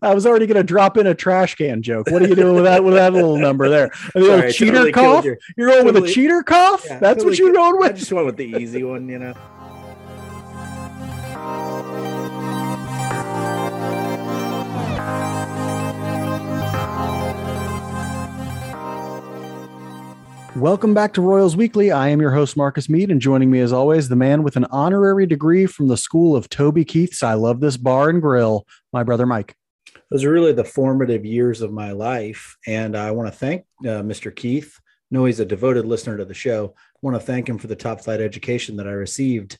I was already going to drop in a trash can joke. What are you doing with that with that little number there? A little Sorry, cheater totally cough. your- You're going with a cheater cough. Yeah, That's totally what you're going I with. just went with the easy one, you know. Welcome back to Royals Weekly. I am your host, Marcus Mead, and joining me as always, the man with an honorary degree from the school of Toby Keith's I Love This Bar and Grill, my brother Mike. Those are really the formative years of my life. And I want to thank uh, Mr. Keith. I know he's a devoted listener to the show. I want to thank him for the top flight education that I received.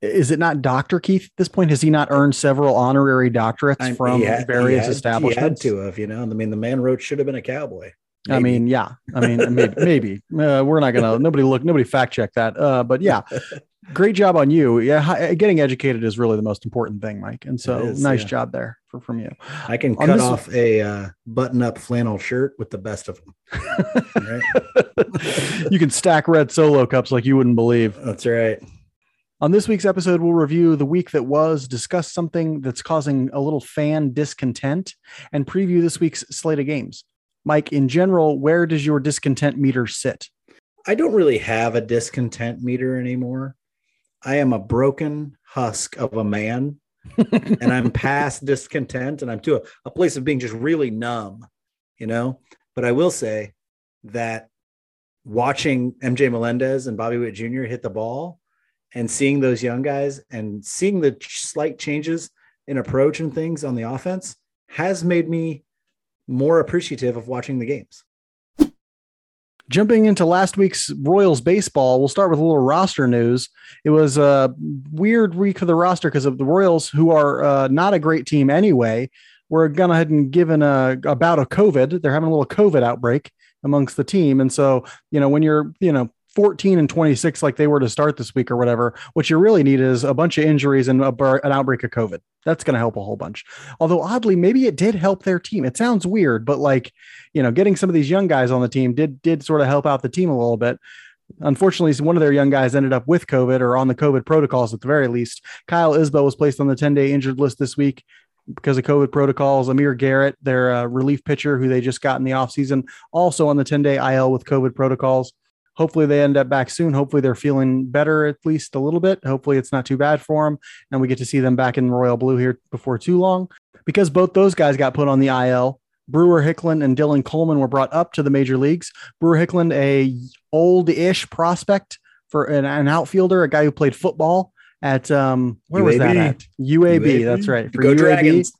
Is it not Dr. Keith at this point? Has he not earned several honorary doctorates I- from had- various had- establishments? He had to have, you know. I mean, the man wrote should have been a cowboy. I mean, yeah. I mean, maybe, maybe. Uh, we're not gonna. Nobody look. Nobody fact check that. Uh, but yeah, great job on you. Yeah, getting educated is really the most important thing, Mike. And so, is, nice yeah. job there for, from you. I can On cut off a uh, button-up flannel shirt with the best of them. You can stack red solo cups like you wouldn't believe. That's right. On this week's episode, we'll review the week that was, discuss something that's causing a little fan discontent, and preview this week's slate of games. Mike, in general, where does your discontent meter sit? I don't really have a discontent meter anymore. I am a broken husk of a man, and I'm past discontent, and I'm to a, a place of being just really numb, you know. But I will say that watching MJ Melendez and Bobby Witt Jr. hit the ball and seeing those young guys and seeing the slight changes in approach and things on the offense has made me more appreciative of watching the games. Jumping into last week's Royals baseball, we'll start with a little roster news. It was a weird week for the roster because of the Royals, who are uh, not a great team anyway. Were gone ahead and given a about a COVID. They're having a little COVID outbreak amongst the team, and so you know when you're you know 14 and 26 like they were to start this week or whatever, what you really need is a bunch of injuries and a, an outbreak of COVID. That's going to help a whole bunch. Although oddly, maybe it did help their team. It sounds weird, but like you know, getting some of these young guys on the team did did sort of help out the team a little bit. Unfortunately, one of their young guys ended up with COVID or on the COVID protocols at the very least. Kyle Isbel was placed on the 10 day injured list this week because of COVID protocols. Amir Garrett, their uh, relief pitcher who they just got in the offseason, also on the 10 day IL with COVID protocols. Hopefully, they end up back soon. Hopefully, they're feeling better at least a little bit. Hopefully, it's not too bad for them. And we get to see them back in Royal Blue here before too long. Because both those guys got put on the IL, Brewer Hicklen and Dylan Coleman were brought up to the major leagues. Brewer Hicklen, a old-ish prospect for an, an outfielder, a guy who played football at um where was that UAB. at? UAB, UAB. that's right. For Go UAB, Dragons.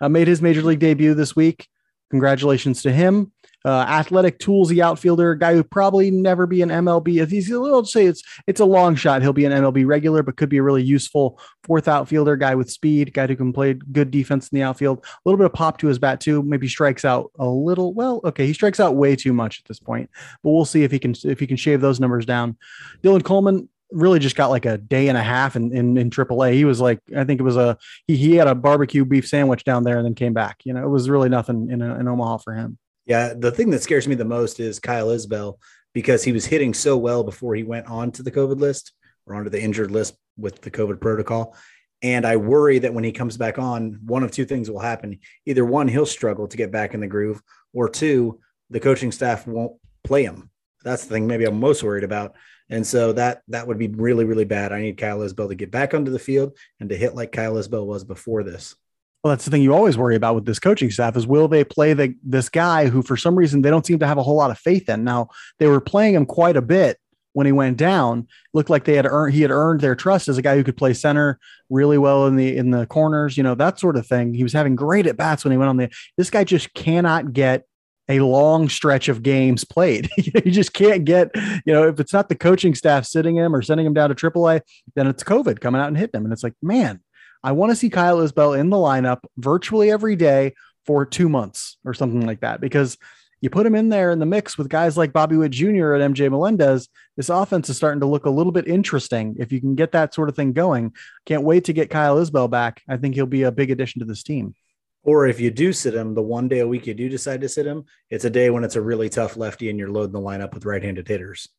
uh, made his major league debut this week. Congratulations to him. Uh, athletic toolsy outfielder, guy who probably never be an MLB. He's a little say it's it's a long shot. He'll be an MLB regular, but could be a really useful fourth outfielder, guy with speed, guy who can play good defense in the outfield. A little bit of pop to his bat too. Maybe strikes out a little. Well, okay, he strikes out way too much at this point, but we'll see if he can if he can shave those numbers down. Dylan Coleman really just got like a day and a half in in, in AAA. He was like, I think it was a he he had a barbecue beef sandwich down there and then came back. You know, it was really nothing in, in Omaha for him. Yeah, the thing that scares me the most is Kyle Isbel because he was hitting so well before he went on to the COVID list or onto the injured list with the COVID protocol. And I worry that when he comes back on, one of two things will happen. Either one, he'll struggle to get back in the groove, or two, the coaching staff won't play him. That's the thing maybe I'm most worried about. And so that that would be really, really bad. I need Kyle Isbel to get back onto the field and to hit like Kyle Isbel was before this. Well, that's the thing you always worry about with this coaching staff is will they play the this guy who for some reason they don't seem to have a whole lot of faith in. Now they were playing him quite a bit when he went down. Looked like they had earned he had earned their trust as a guy who could play center really well in the in the corners, you know, that sort of thing. He was having great at bats when he went on the this guy just cannot get a long stretch of games played. you just can't get, you know, if it's not the coaching staff sitting him or sending him down to AAA, then it's COVID coming out and hitting him. And it's like, man, I want to see Kyle Isbel in the lineup virtually every day for two months or something like that because you put him in there in the mix with guys like Bobby Witt Jr. and MJ Melendez. This offense is starting to look a little bit interesting. If you can get that sort of thing going, can't wait to get Kyle Isbel back. I think he'll be a big addition to this team. Or if you do sit him, the one day a week you do decide to sit him, it's a day when it's a really tough lefty and you're loading the lineup with right-handed hitters.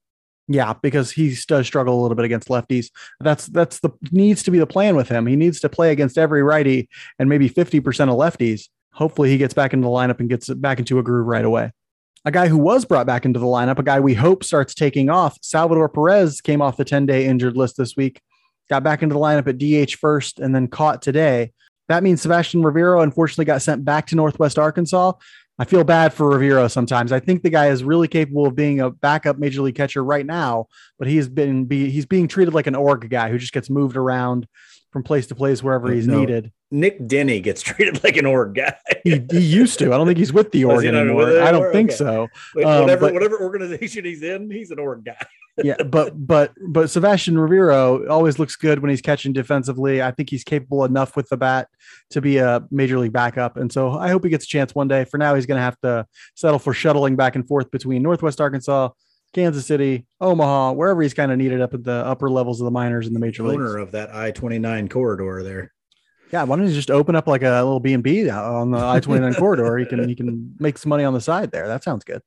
Yeah, because he does struggle a little bit against lefties. That's that's the needs to be the plan with him. He needs to play against every righty and maybe 50% of lefties. Hopefully, he gets back into the lineup and gets back into a groove right away. A guy who was brought back into the lineup, a guy we hope starts taking off, Salvador Perez came off the 10 day injured list this week, got back into the lineup at DH first, and then caught today. That means Sebastian Rivero unfortunately got sent back to Northwest Arkansas. I feel bad for Rivero sometimes. I think the guy is really capable of being a backup major league catcher right now, but he's been be, he's being treated like an org guy who just gets moved around from place to place wherever he's no, needed. Nick Dini gets treated like an org guy. he, he, used to. I don't think he's with the org anymore. I don't think okay. so. Um, whatever but, whatever organization he's in, he's an org guy. Yeah, but but but Sebastian Rivero always looks good when he's catching defensively. I think he's capable enough with the bat to be a major league backup, and so I hope he gets a chance one day. For now, he's going to have to settle for shuttling back and forth between Northwest Arkansas, Kansas City, Omaha, wherever he's kind of needed up at the upper levels of the minors in the major league. Owner of that I twenty nine corridor there. Yeah, why don't you just open up like a little B and B on the I twenty nine corridor? He can he can make some money on the side there. That sounds good.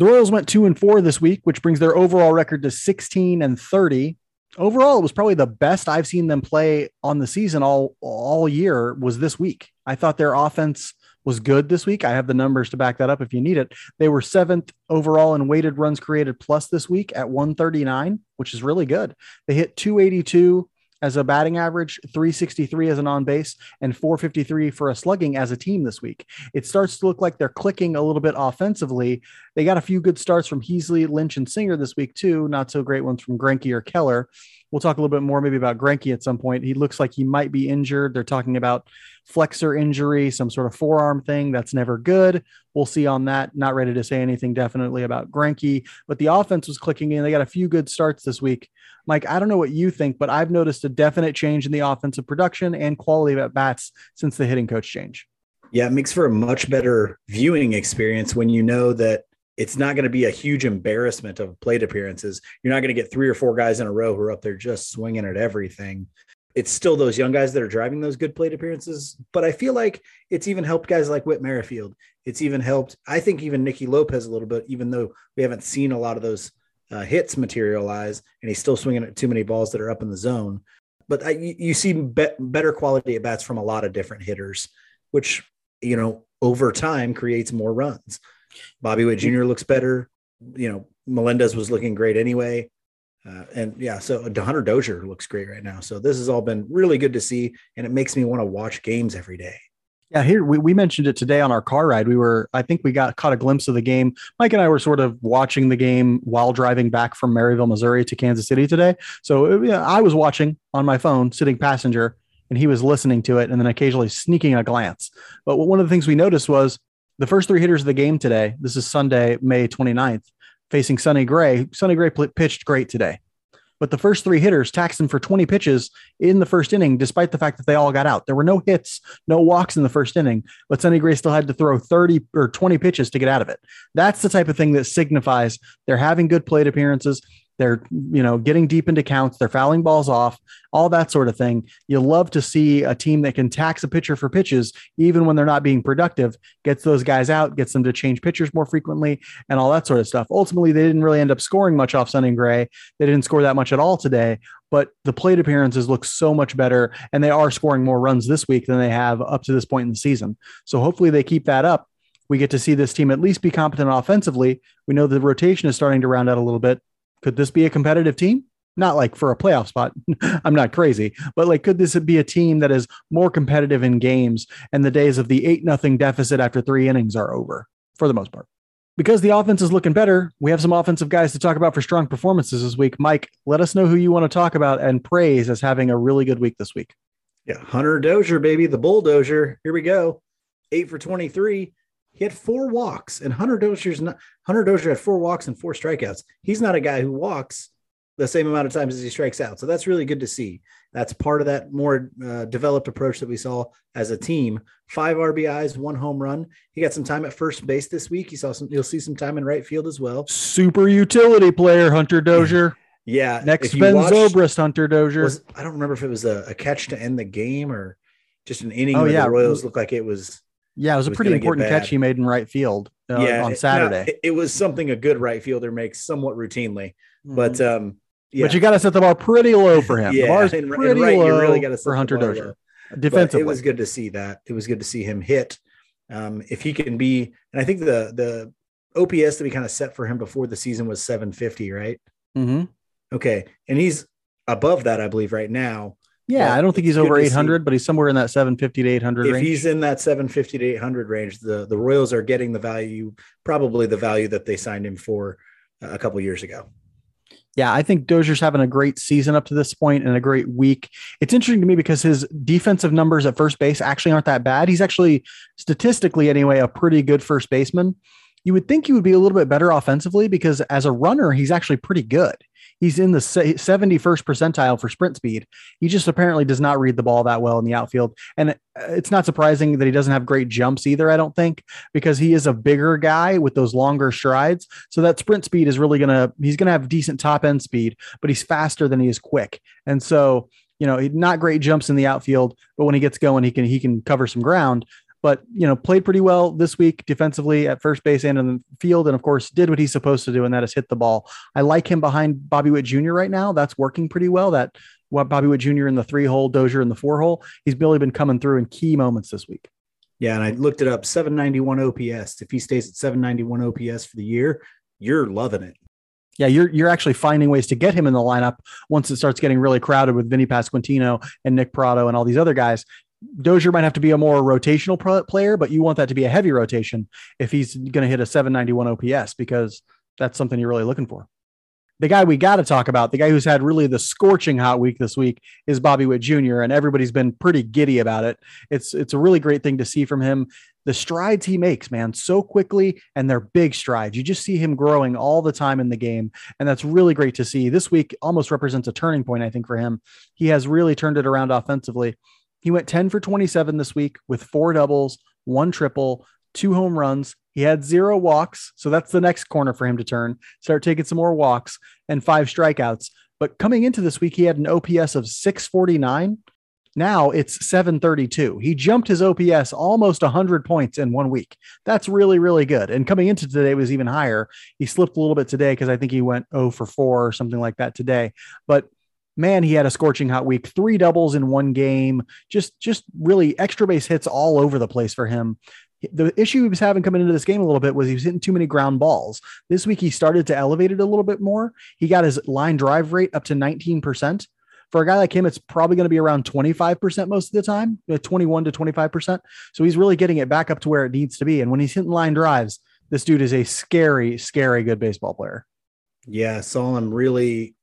The Royals went two and four this week, which brings their overall record to 16 and 30. Overall, it was probably the best I've seen them play on the season all all year was this week. I thought their offense was good this week. I have the numbers to back that up if you need it. They were seventh overall in weighted runs created plus this week at 139, which is really good. They hit 282 as a batting average, 363 as an on base, and 453 for a slugging as a team this week. It starts to look like they're clicking a little bit offensively. They got a few good starts from Heasley, Lynch, and Singer this week, too. Not so great ones from Greinke or Keller. We'll talk a little bit more maybe about Greinke at some point. He looks like he might be injured. They're talking about flexor injury, some sort of forearm thing. That's never good. We'll see on that. Not ready to say anything definitely about Greinke, but the offense was clicking in. They got a few good starts this week. Mike, I don't know what you think, but I've noticed a definite change in the offensive production and quality of at bats since the hitting coach change. Yeah, it makes for a much better viewing experience when you know that it's not going to be a huge embarrassment of plate appearances. You're not going to get three or four guys in a row who are up there just swinging at everything. It's still those young guys that are driving those good plate appearances, but I feel like it's even helped guys like Whit Merrifield. It's even helped, I think, even Nicky Lopez a little bit, even though we haven't seen a lot of those uh, hits materialize, and he's still swinging at too many balls that are up in the zone. But I, you see be- better quality at bats from a lot of different hitters, which you know over time creates more runs. Bobby Witt Jr. looks better. You know, Melendez was looking great anyway. Uh, and yeah, so Hunter Dozier looks great right now. So this has all been really good to see, and it makes me want to watch games every day. Yeah, here we, we mentioned it today on our car ride. We were, I think we got caught a glimpse of the game. Mike and I were sort of watching the game while driving back from Maryville, Missouri to Kansas City today. So uh, yeah, I was watching on my phone, sitting passenger, and he was listening to it and then occasionally sneaking a glance. But one of the things we noticed was the first three hitters of the game today. This is Sunday, May 29th, facing Sonny Gray. Sonny Gray pitched great today. But the first three hitters taxed him for 20 pitches in the first inning, despite the fact that they all got out. There were no hits, no walks in the first inning, but Sonny Gray still had to throw 30 or 20 pitches to get out of it. That's the type of thing that signifies they're having good plate appearances. They're, you know, getting deep into counts. They're fouling balls off, all that sort of thing. You love to see a team that can tax a pitcher for pitches, even when they're not being productive, gets those guys out, gets them to change pitchers more frequently, and all that sort of stuff. Ultimately, they didn't really end up scoring much off Sonny Gray. They didn't score that much at all today, but the plate appearances look so much better, and they are scoring more runs this week than they have up to this point in the season. So hopefully they keep that up. We get to see this team at least be competent offensively. We know the rotation is starting to round out a little bit could this be a competitive team? Not like for a playoff spot. I'm not crazy, but like, could this be a team that is more competitive in games and the days of the eight nothing deficit after three innings are over for the most part? Because the offense is looking better, we have some offensive guys to talk about for strong performances this week. Mike, let us know who you want to talk about and praise as having a really good week this week. Yeah, Hunter Dozier, baby, the bulldozer. Here we go. Eight for 23. He had four walks, and Hunter Dozier's not Hunter Dozier had four walks and four strikeouts. He's not a guy who walks the same amount of times as he strikes out. So that's really good to see. That's part of that more uh, developed approach that we saw as a team. Five RBIs, one home run. He got some time at first base this week. He saw some. You'll see some time in right field as well. Super utility player, Hunter Dozier. yeah. Next Ben Zobrist, Hunter Dozier. Was, I don't remember if it was a, a, catch to end the game or just an inning oh, where yeah. the Royals looked like it was yeah, it was, it was a pretty important catch he made in right field uh, yeah, on Saturday. It, it, was something a good right fielder makes somewhat routinely, mm-hmm. but um, yeah. but you got to set the bar pretty low for him. yeah, the bar's and, pretty and right, low you really got to for Hunter Dozier defensively. But it was good to see that. It was good to see him hit. Um, if he can be, and I think the the OPS that we kind of set for him before the season was 750, right? Mm-hmm. Okay, and he's above that, I believe, right now. Yeah, But I don't think he's over good to see. 800, but he's somewhere in that 750 to 800 If range. he's in that 750 to 800 range, the the Royals are getting the value, probably the value that they signed him for uh, a couple years ago. Yeah, I think Dozier's having a great season up to this point and a great week. It's interesting to me because his defensive numbers at first base actually aren't that bad. He's actually statistically anyway a pretty good first baseman. You would think he would be a little bit better offensively because as a runner, he's actually pretty good. He's in the 71st percentile for sprint speed. He just apparently does not read the ball that well in the outfield. And uh, it's not surprising that he doesn't have great jumps either, I don't think, because he is a bigger guy with those longer strides. So that sprint speed is really going to, he's going to have decent top end speed, but he's faster than he is quick. And so, you know, not great jumps in the outfield, but when he gets going, he can, he can cover some ground. But, you know, played pretty well this week defensively at first base and in the field. And of course, did what he's supposed to do, and that is hit the ball. I like him behind Bobby Witt Jr. right now. That's working pretty well. That what Bobby Witt Jr. in the three hole, Dozier in the four hole. He's really been coming through in key moments this week. Yeah, and I looked it up 791 OPS. If he stays at 791 OPS for the year, you're loving it. Yeah, you're you're actually finding ways to get him in the lineup once it starts getting really crowded with Vinny Pasquantino and Nick Pratto and all these other guys. Dozier might have to be a more rotational pro- player, but you want that to be a heavy rotation if he's going to hit a 791 OPS because that's something you're really looking for. The guy we got to talk about, the guy who's had really the scorching hot week this week, is Bobby Witt Jr. and everybody's been pretty giddy about it. It's it's a really great thing to see from him. The strides he makes, man, so quickly, and they're big strides. You just see him growing all the time in the game, and that's really great to see. This week almost represents a turning point, I think, for him. He has really turned it around offensively. He went 10 for 27 this week with four doubles, one triple, two home runs. He had zero walks. So that's the next corner for him to turn, start taking some more walks and five strikeouts. But coming into this week, he had an OPS of 649. Now it's 732. He jumped his OPS almost 100 points in one week. That's really, really good. And coming into today was even higher. He slipped a little bit today because I think he went 0 for 4 or something like that today. But man, he had a scorching hot week. Three doubles in one game. Just, just really extra base hits all over the place for him. The issue he was having coming into this game a little bit was he was hitting too many ground balls. This week he started to elevate it a little bit more. He got his line drive rate up to 19%. For a guy like him, it's probably going to be around 25% most of the time, uh, 21 to 25%. So he's really getting it back up to where it needs to be. And when he's hitting line drives, this dude is a scary, scary good baseball player. Yeah, saw him really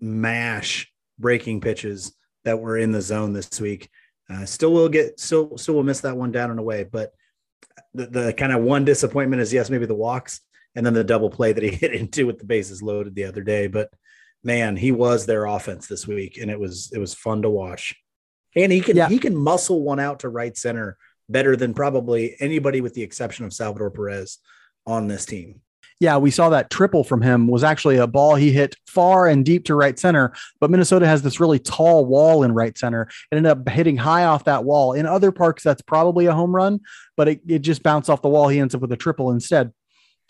mash breaking pitches that were in the zone this week. Uh, still will get still still will miss that one down and away, but the, the kind of one disappointment is yes, maybe the walks and then the double play that he hit into with the bases loaded the other day. But man, he was their offense this week, and it was it was fun to watch. And he can Yeah. he can muscle one out to right center better than probably anybody with the exception of Salvador Perez on this team. Yeah, we saw that triple from him was actually a ball he hit far and deep to right center, but Minnesota has this really tall wall in right center and ended up hitting high off that wall. In other parks, that's probably a home run, but it, it just bounced off the wall. He ends up with a triple instead.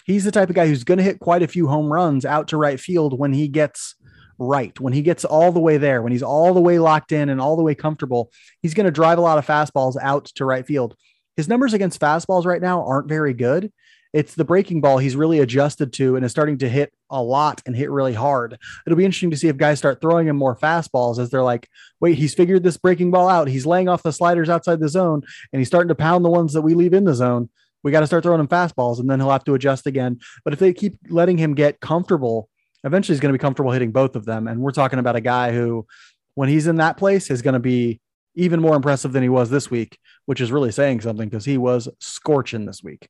He's the type of guy who's going to hit quite a few home runs out to right field when he gets right, when he gets all the way there, when he's all the way locked in and all the way comfortable. He's going to drive a lot of fastballs out to right field. His numbers against fastballs right now aren't very good. It's the breaking ball he's really adjusted to and is starting to hit a lot and hit really hard. It'll be interesting to see if guys start throwing him more fastballs as they're like, wait, he's figured this breaking ball out. He's laying off the sliders outside the zone and he's starting to pound the ones that we leave in the zone. We got to start throwing him fastballs and then he'll have to adjust again. But if they keep letting him get comfortable, eventually he's going to be comfortable hitting both of them. And we're talking about a guy who, when he's in that place, is going to be even more impressive than he was this week, which is really saying something because he was scorching this week.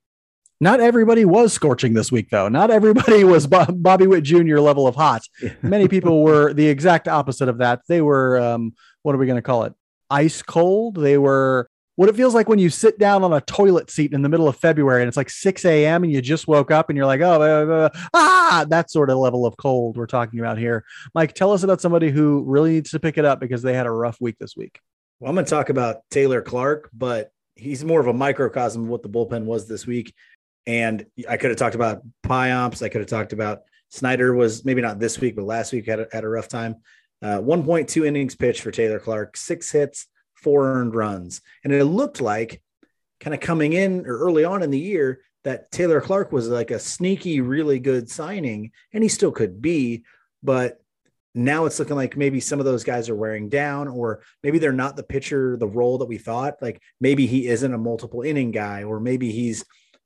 Not everybody was scorching this week, though. Not everybody was Bo- Bobby Witt Jr. level of hot. Many people were the exact opposite of that. They were, um, what are we going to call it? Ice cold. They were what it feels like when you sit down on a toilet seat in the middle of February and it's like 6 a.m. and you just woke up and you're like, oh, blah, blah, blah. ah, that sort of level of cold we're talking about here. Mike, tell us about somebody who really needs to pick it up because they had a rough week this week. Well, I'm going to talk about Taylor Clarke, but he's more of a microcosm of what the bullpen was this week. And I could have talked about Payamps. I could have talked about Snider was maybe not this week, but last week had a, had a rough time. Uh, 1.2 innings pitched for Taylor Clarke, six hits, four earned runs. And it looked like kind of coming in or early on in the year that Taylor Clarke was like a sneaky, really good signing, and he still could be, but now it's looking like maybe some of those guys are wearing down, or maybe they're not the pitcher, the role that we thought. Like maybe he isn't a multiple inning guy, or maybe he's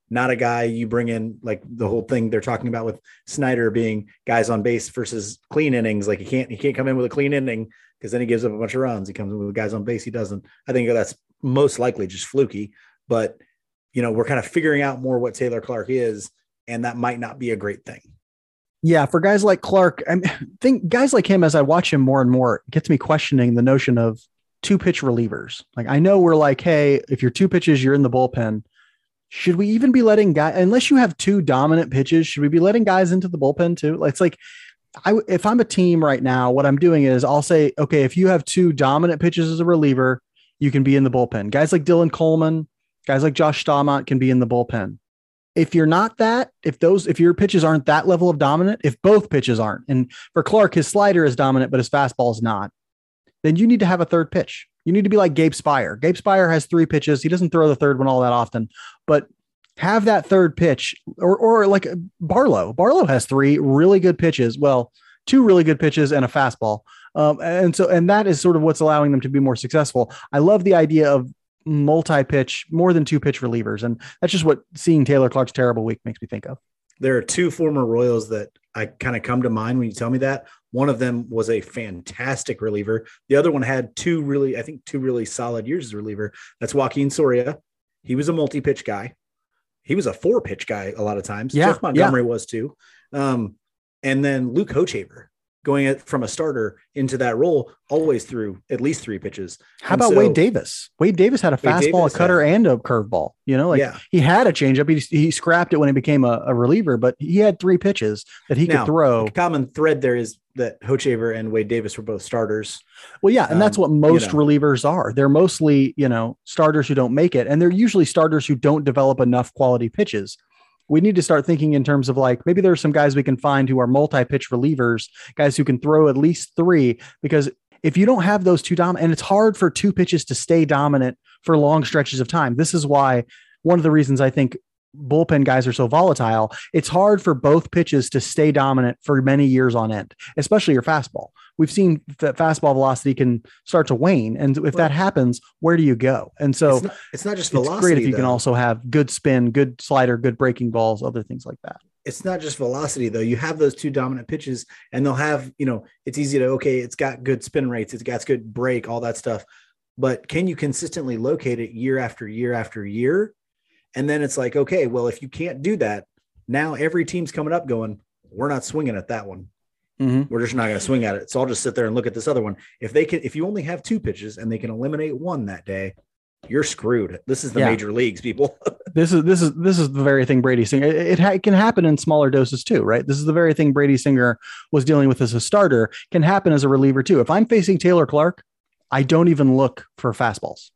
not a guy you bring in like the whole thing they're talking about with Snider being guys on base versus clean innings. Like he can't he can't come in with a clean inning because then he gives up a bunch of runs. He comes in with guys on base. He doesn't. I think that's most likely just fluky. But you know, we're kind of figuring out more what Taylor Clarke is, and that might not be a great thing. Yeah, for guys like Clarke, I think guys like him, as I watch him more and more, gets me questioning the notion of two pitch relievers. Like I know we're like, hey, if you're two pitches, you're in the bullpen. Should we even be letting guys, unless you have two dominant pitches, should we be letting guys into the bullpen too? It's like, I, if I'm a team right now, what I'm doing is I'll say, okay, if you have two dominant pitches as a reliever, you can be in the bullpen. Guys like Dylan Coleman, guys like Josh Staumont can be in the bullpen. If you're not that, if those, if your pitches aren't that level of dominant, if both pitches aren't, and for Clarke, his slider is dominant, but his fastball is not, then you need to have a third pitch. You need to be like Gabe Speier. Gabe Speier has three pitches. He doesn't throw the third one all that often, but have that third pitch or, or like Barlow. Barlow has three really good pitches. Well, two really good pitches and a fastball. Um, and so, and that is sort of what's allowing them to be more successful. I love the idea of multi-pitch, more than two pitch relievers, and that's just what seeing Taylor Clarke's terrible week makes me think of. There are two former Royals that I kind of come to mind when you tell me that. One of them was a fantastic reliever. The other one had two really, I think, two really solid years as a reliever. That's Joakim Soria. He was a multi-pitch guy. He was a four-pitch guy a lot of times. Yeah, Jeff Montgomery yeah. was too. Um, and then Luke Hochevar going from a starter into that role always through at least three pitches. How and about so, Wade Davis? Wade Davis had a fastball, a cutter, had, and a curveball. You know, like yeah. he had a changeup. He, he scrapped it when he became a, a reliever, but he had three pitches that he now, could throw. common thread there is that Hochevar and Wade Davis were both starters. Well, yeah, and um, that's what most you know. relievers are. They're mostly, you know, starters who don't make it, and they're usually starters who don't develop enough quality pitches we need to start thinking in terms of like maybe there are some guys we can find who are multi-pitch relievers, guys who can throw at least three. Because if you don't have those two dominant, and it's hard for two pitches to stay dominant for long stretches of time. This is why one of the reasons I think bullpen guys are so volatile. It's hard for both pitches to stay dominant for many years on end, especially your fastball we've seen that fastball velocity can start to wane. And if that happens, where do you go? And so it's not, it's not just velocity. It's great if you though. can also have good spin, good slider, good breaking balls, other things like that. It's not just velocity though. You have those two dominant pitches, and they'll have you know it's easy to okay, it's got good spin rates, it's got good break, all that stuff. But can you consistently locate it year after year after year? And then it's like, okay, well, if you can't do that, now every team's coming up going, we're not swinging at that one. Mm-hmm. We're just not going to swing at it. So I'll just sit there and look at this other one. If they can, if you only have two pitches and they can eliminate one that day, you're screwed. This is the yeah. major leagues, people. this is this is this is the very thing Brady Singer. It, it, ha- it, can happen in smaller doses too, right? This is the very thing Brady Singer was dealing with as a starter. Can happen as a reliever too. If I'm facing Taylor Clarke, I don't even look for fastballs.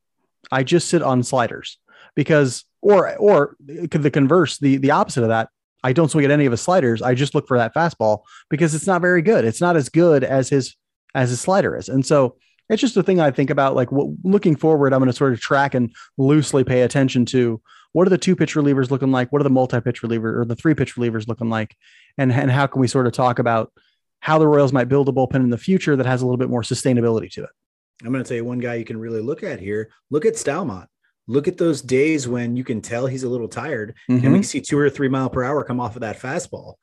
I just sit on sliders because, or or the converse, the the opposite of that. I don't swing at any of his sliders. I just look for that fastball because it's not very good. It's not as good as his as his slider is. And so it's just a thing I think about. Like what, looking forward, I'm going to sort of track and loosely pay attention to what are the two pitch relievers looking like? What are the multi pitch reliever or the three pitch relievers looking like? And and how can we sort of talk about how the Royals might build a bullpen in the future that has a little bit more sustainability to it? I'm going to tell you one guy you can really look at here. Look at Staumont look at those days when you can tell he's a little tired mm-hmm. and we see two or three mile per hour come off of that fastball.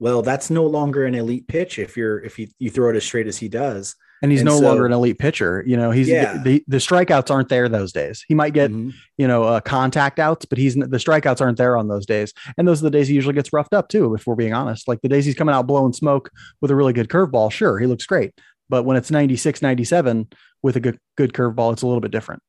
Well, that's no longer an elite pitch if you're if you, you throw it as straight as he does. And he's and no so, longer an elite pitcher. You know, he's yeah. the, the strikeouts aren't there those days. He might get, mm-hmm. you know, uh, contact outs, but he's the strikeouts aren't there on those days. And those are the days he usually gets roughed up too, if we're being honest. Like the days he's coming out blowing smoke with a really good curveball, sure, he looks great. But when it's 96, 97 with a good good curveball, it's a little bit different.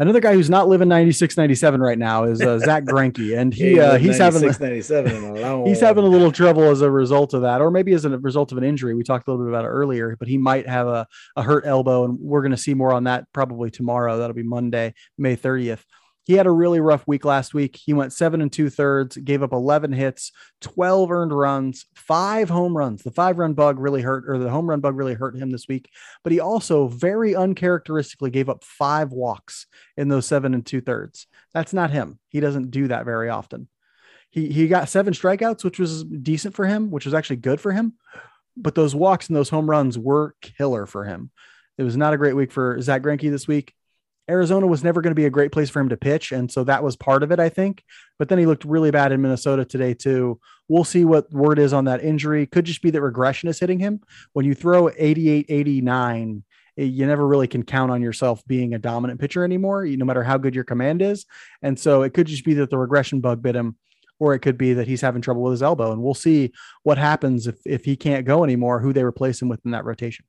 Another guy who's not living 96, 97 right now is uh, Zack Greinke, and he uh, he's having 97 he's having a little trouble as a result of that, or maybe as a result of an injury. We talked a little bit about it earlier, but he might have a, a hurt elbow, and we're going to see more on that probably tomorrow. That'll be Monday, May 30th. He had a really rough week last week. He went seven and two thirds, gave up 11 hits, 12 earned runs, five home runs. The five run bug really hurt, or the home run bug really hurt him this week. But he also very uncharacteristically gave up five walks in those seven and two thirds. That's not him. He doesn't do that very often. He, he got seven strikeouts, which was decent for him, which was actually good for him. But those walks and those home runs were killer for him. It was not a great week for Zack Greinke this week. Arizona was never going to be a great place for him to pitch. And so that was part of it, I think. But then he looked really bad in Minnesota today, too. We'll see what word is on that injury. Could just be that regression is hitting him. When you throw 88, 89, eh, you never really can count on yourself being a dominant pitcher anymore, no matter how good your command is. And so it could just be that the regression bug bit him, or it could be that he's having trouble with his elbow. And we'll see what happens if, if he can't go anymore, who they replace him with in that rotation.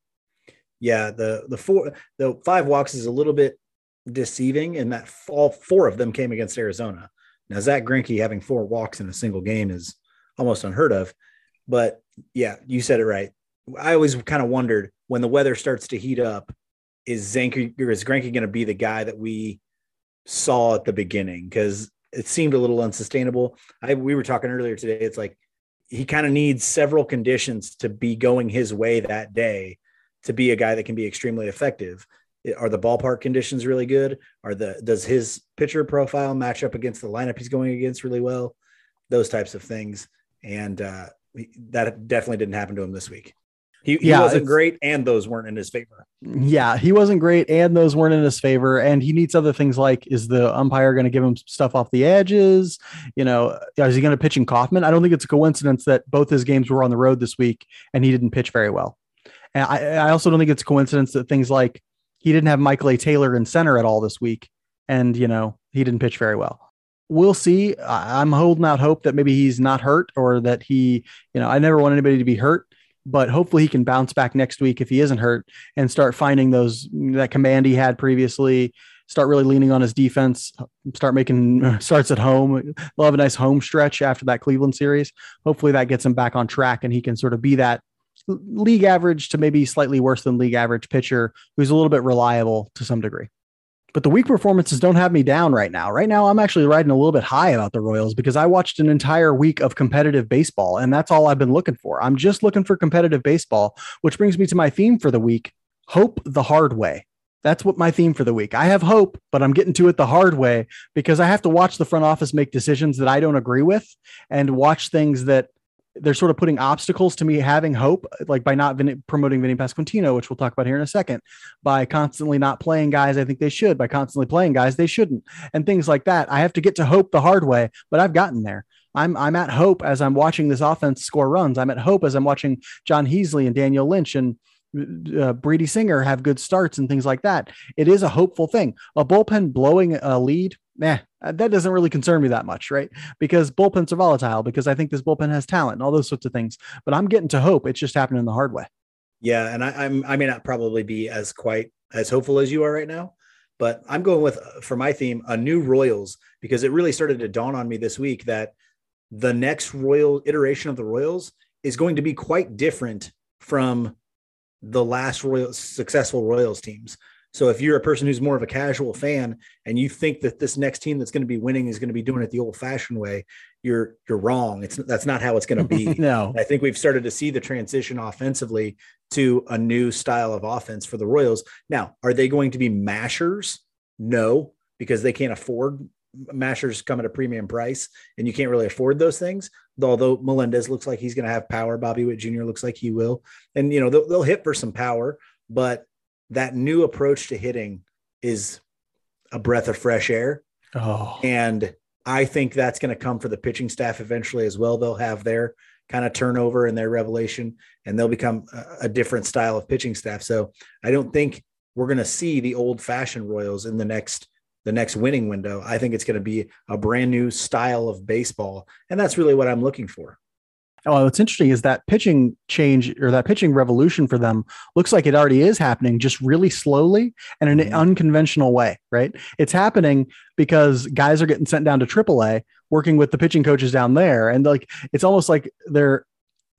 Yeah, the the four the five walks is a little bit deceiving in that all four of them came against Arizona. Now, Zack Greinke having four walks in a single game is almost unheard of. But yeah, you said it right. I always kind of wondered when the weather starts to heat up, is Zanke is going to be the guy that we saw at the beginning? Because it seemed a little unsustainable. I we were talking earlier today. It's like he kind of needs several conditions to be going his way that day to be a guy that can be extremely effective are the ballpark conditions really good? Are the does his pitcher profile match up against the lineup he's going against really well? Those types of things, and uh, that definitely didn't happen to him this week. He, he yeah, wasn't great, and those weren't in his favor. Yeah, he wasn't great, and those weren't in his favor. And he needs other things like: is the umpire going to give him stuff off the edges? You know, is he going to pitch in Kauffman? I don't think it's a coincidence that both his games were on the road this week, and he didn't pitch very well. And I, I also don't think it's a coincidence that things like he didn't have Michael A. Taylor in center at all this week, and you know he didn't pitch very well. We'll see. I'm holding out hope that maybe he's not hurt or that he, you know, I never want anybody to be hurt, but hopefully he can bounce back next week if he isn't hurt and start finding those that command he had previously. Start really leaning on his defense. Start making starts at home. Have a nice home stretch after that Cleveland series. Hopefully that gets him back on track and he can sort of be that league average to maybe slightly worse than league average pitcher who's a little bit reliable to some degree. But the weak performances don't have me down right now. Right now, I'm actually riding a little bit high about the Royals because I watched an entire week of competitive baseball, and that's all I've been looking for. I'm just looking for competitive baseball, which brings me to my theme for the week hope the hard way. That's what my theme for the week. I have hope, but I'm getting to it the hard way because I have to watch the front office make decisions that I don't agree with and watch things that they're sort of putting obstacles to me having hope, like by not promoting Vinny Pasquantino, which we'll talk about here in a second, by constantly not playing guys I think they should, by constantly playing guys they shouldn't, and things like that. I have to get to hope the hard way, but I've gotten there. I'm I'm at hope as I'm watching this offense score runs. I'm at hope as I'm watching Jon Heasley and Daniel Lynch and uh, Brady Singer have good starts and things like that. It is a hopeful thing. A bullpen blowing a lead nah, that doesn't really concern me that much, right? Because bullpens are volatile, because I think this bullpen has talent and all those sorts of things. But I'm getting to hope it's just happening the hard way. Yeah, and I, I'm I may not probably be as quite as hopeful as you are right now, but I'm going with for my theme a new Royals because it really started to dawn on me this week that the next Royal iteration of the Royals is going to be quite different from the last Royal successful Royals teams. So if you're a person who's more of a casual fan and you think that this next team that's going to be winning is going to be doing it the old-fashioned way, you're you're wrong. It's that's not how it's going to be. no, I think we've started to see the transition offensively to a new style of offense for the Royals. Now, are they going to be mashers? No, because they can't afford mashers come at a premium price, and you can't really afford those things. Although Melendez looks like he's going to have power, Bobby Witt Jr. looks like he will, and you know they'll, they'll hit for some power, but that new approach to hitting is a breath of fresh air. Oh. And I think that's going to come for the pitching staff eventually as well. They'll have their kind of turnover and their revelation, and they'll become a, a different style of pitching staff. So I don't think we're going to see the old fashioned Royals in the next the next winning window. I think it's going to be a brand new style of baseball, and that's really what I'm looking for. Well, what's interesting is that pitching change or that pitching revolution for them looks like it already is happening just really slowly and in an mm-hmm. unconventional way, right? It's happening because guys are getting sent down to AAA, working with the pitching coaches down there. And like it's almost like they're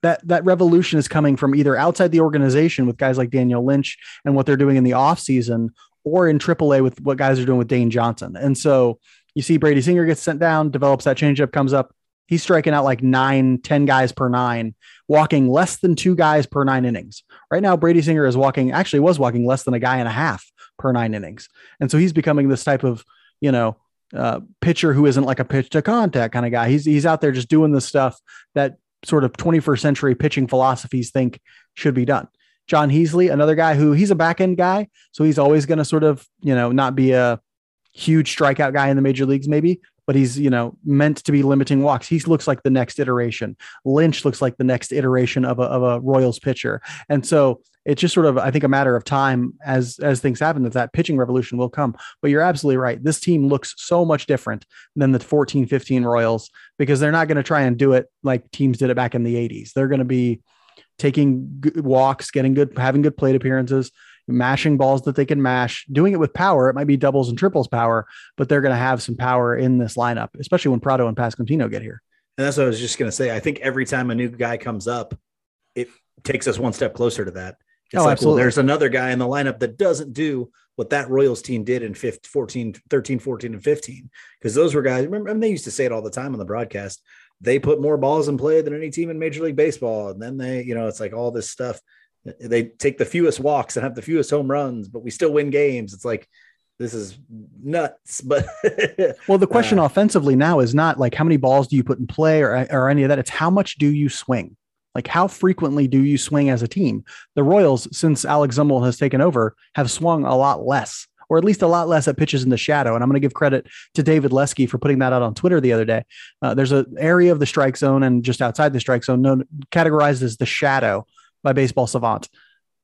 that that revolution is coming from either outside the organization with guys like Daniel Lynch and what they're doing in the offseason or in AAA with what guys are doing with Dane Johnson. And so You see Brady Singer gets sent down, develops that changeup, comes up. He's striking out like nine, ten guys per nine, walking less than two guys per nine innings. Right now, Brady Singer is walking, actually was walking less than a guy and a half per nine innings. And so he's becoming this type of, you know, uh, pitcher who isn't like a pitch to contact kind of guy. He's he's out there just doing the stuff that sort of 21st century pitching philosophies think should be done. Jon Heasley, another guy who he's a back end guy, so he's always going to sort of you know not be a huge strikeout guy in the major leagues, maybe, but he's you know meant to be limiting walks. He looks like the next iteration. Lynch looks like the next iteration of a of a Royals pitcher, and so it's just sort of I think a matter of time as as things happen that that pitching revolution will come. But you're absolutely right. This team looks so much different than the 14 15 Royals because they're not going to try and do it like teams did it back in the 80s. They're going to be taking walks, getting good, having good plate appearances, mashing balls that they can mash, doing it with power. It might be doubles and triples power, but they're going to have some power in this lineup, especially when Pratto and Pasquantino get here. And that's what I was just going to say. I think every time a new guy comes up, it takes us one step closer to that. It's oh, like, absolutely. Well, there's another guy in the lineup that doesn't do what that Royals team did in 15, 14, 13, 14, and 15. Because those were guys, remember, I mean, they used to say it all the time on the broadcast. They put more balls in play than any team in Major League Baseball. And then they, you know, it's like all this stuff they take the fewest walks and have the fewest home runs, but we still win games. It's like this is nuts. But well, the question uh, offensively now is not like how many balls do you put in play or or any of that. It's how much do you swing. Like how frequently do you swing as a team? The Royals, since Alex Zumwalt has taken over, have swung a lot less, or at least a lot less at pitches in the shadow. And I'm going to give credit to David Lesky for putting that out on Twitter the other day. Uh, there's an area of the strike zone and just outside the strike zone known categorized as the shadow by Baseball Savant.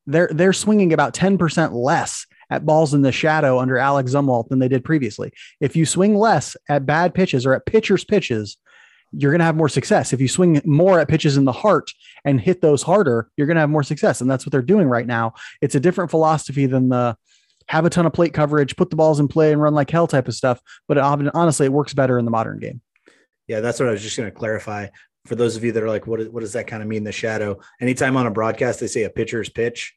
They're they're swinging about 10% less at balls in the shadow under Alex Zumwalt than they did previously. If you swing less at bad pitches or at pitchers' pitches, you're going to have more success. If you swing more at pitches in the heart and hit those harder, you're going to have more success. And that's what they're doing right now. It's a different philosophy than the have a ton of plate coverage, put the balls in play and run like hell type of stuff. But it, honestly, it works better in the modern game. Yeah, that's what I was just going to clarify for those of you that are like, what, what does that kind of mean? The shadow. Anytime on a broadcast they say a pitcher's pitch,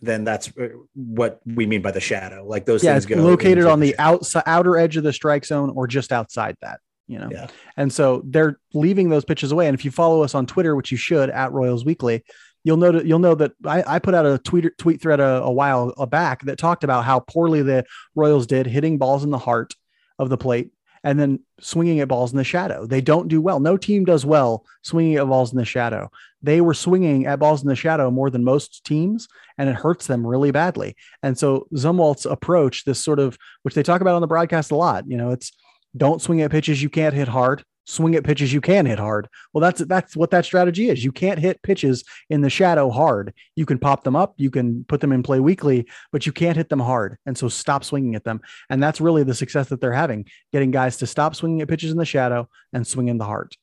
then that's uh, what we mean by the shadow. Like those yeah, things go located on the outside outer edge of the strike zone or just outside that. You know, yeah. and so they're leaving those pitches away. And if you follow us on Twitter, which you should at Royals Weekly, you'll know you'll know that I, I put out a tweet tweet thread a, a while back that talked about how poorly the Royals did hitting balls in the heart of the plate and then swinging at balls in the shadow. They don't do well. No team does well swinging at balls in the shadow. They were swinging at balls in the shadow more than most teams, and it hurts them really badly. And so Zumwalt's approach, this sort of, which they talk about on the broadcast a lot, you know, it's don't swing at pitches you can't hit hard swing at pitches you can hit hard. Well, that's that's what that strategy is. You can't hit pitches in the shadow hard. You can pop them up, you can put them in play weekly, but you can't hit them hard. And so stop swinging at them. And that's really the success that they're having, getting guys to stop swinging at pitches in the shadow and swing in the heart.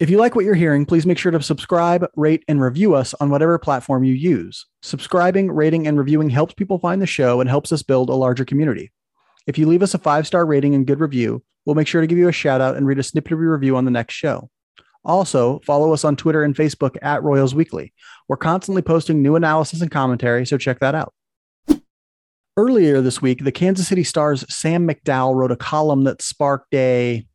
If you like what you're hearing, please make sure to subscribe, rate, and review us on whatever platform you use. Subscribing, rating, and reviewing helps people find the show and helps us build a larger community. If you leave us a five star rating and good review, we'll make sure to give you a shout out and read a snippet of your review on the next show. Also, follow us on Twitter and Facebook at Royals Weekly. We're constantly posting new analysis and commentary, so check that out. Earlier this week, the Kansas City Star's Sam McDowell wrote a column that sparked a,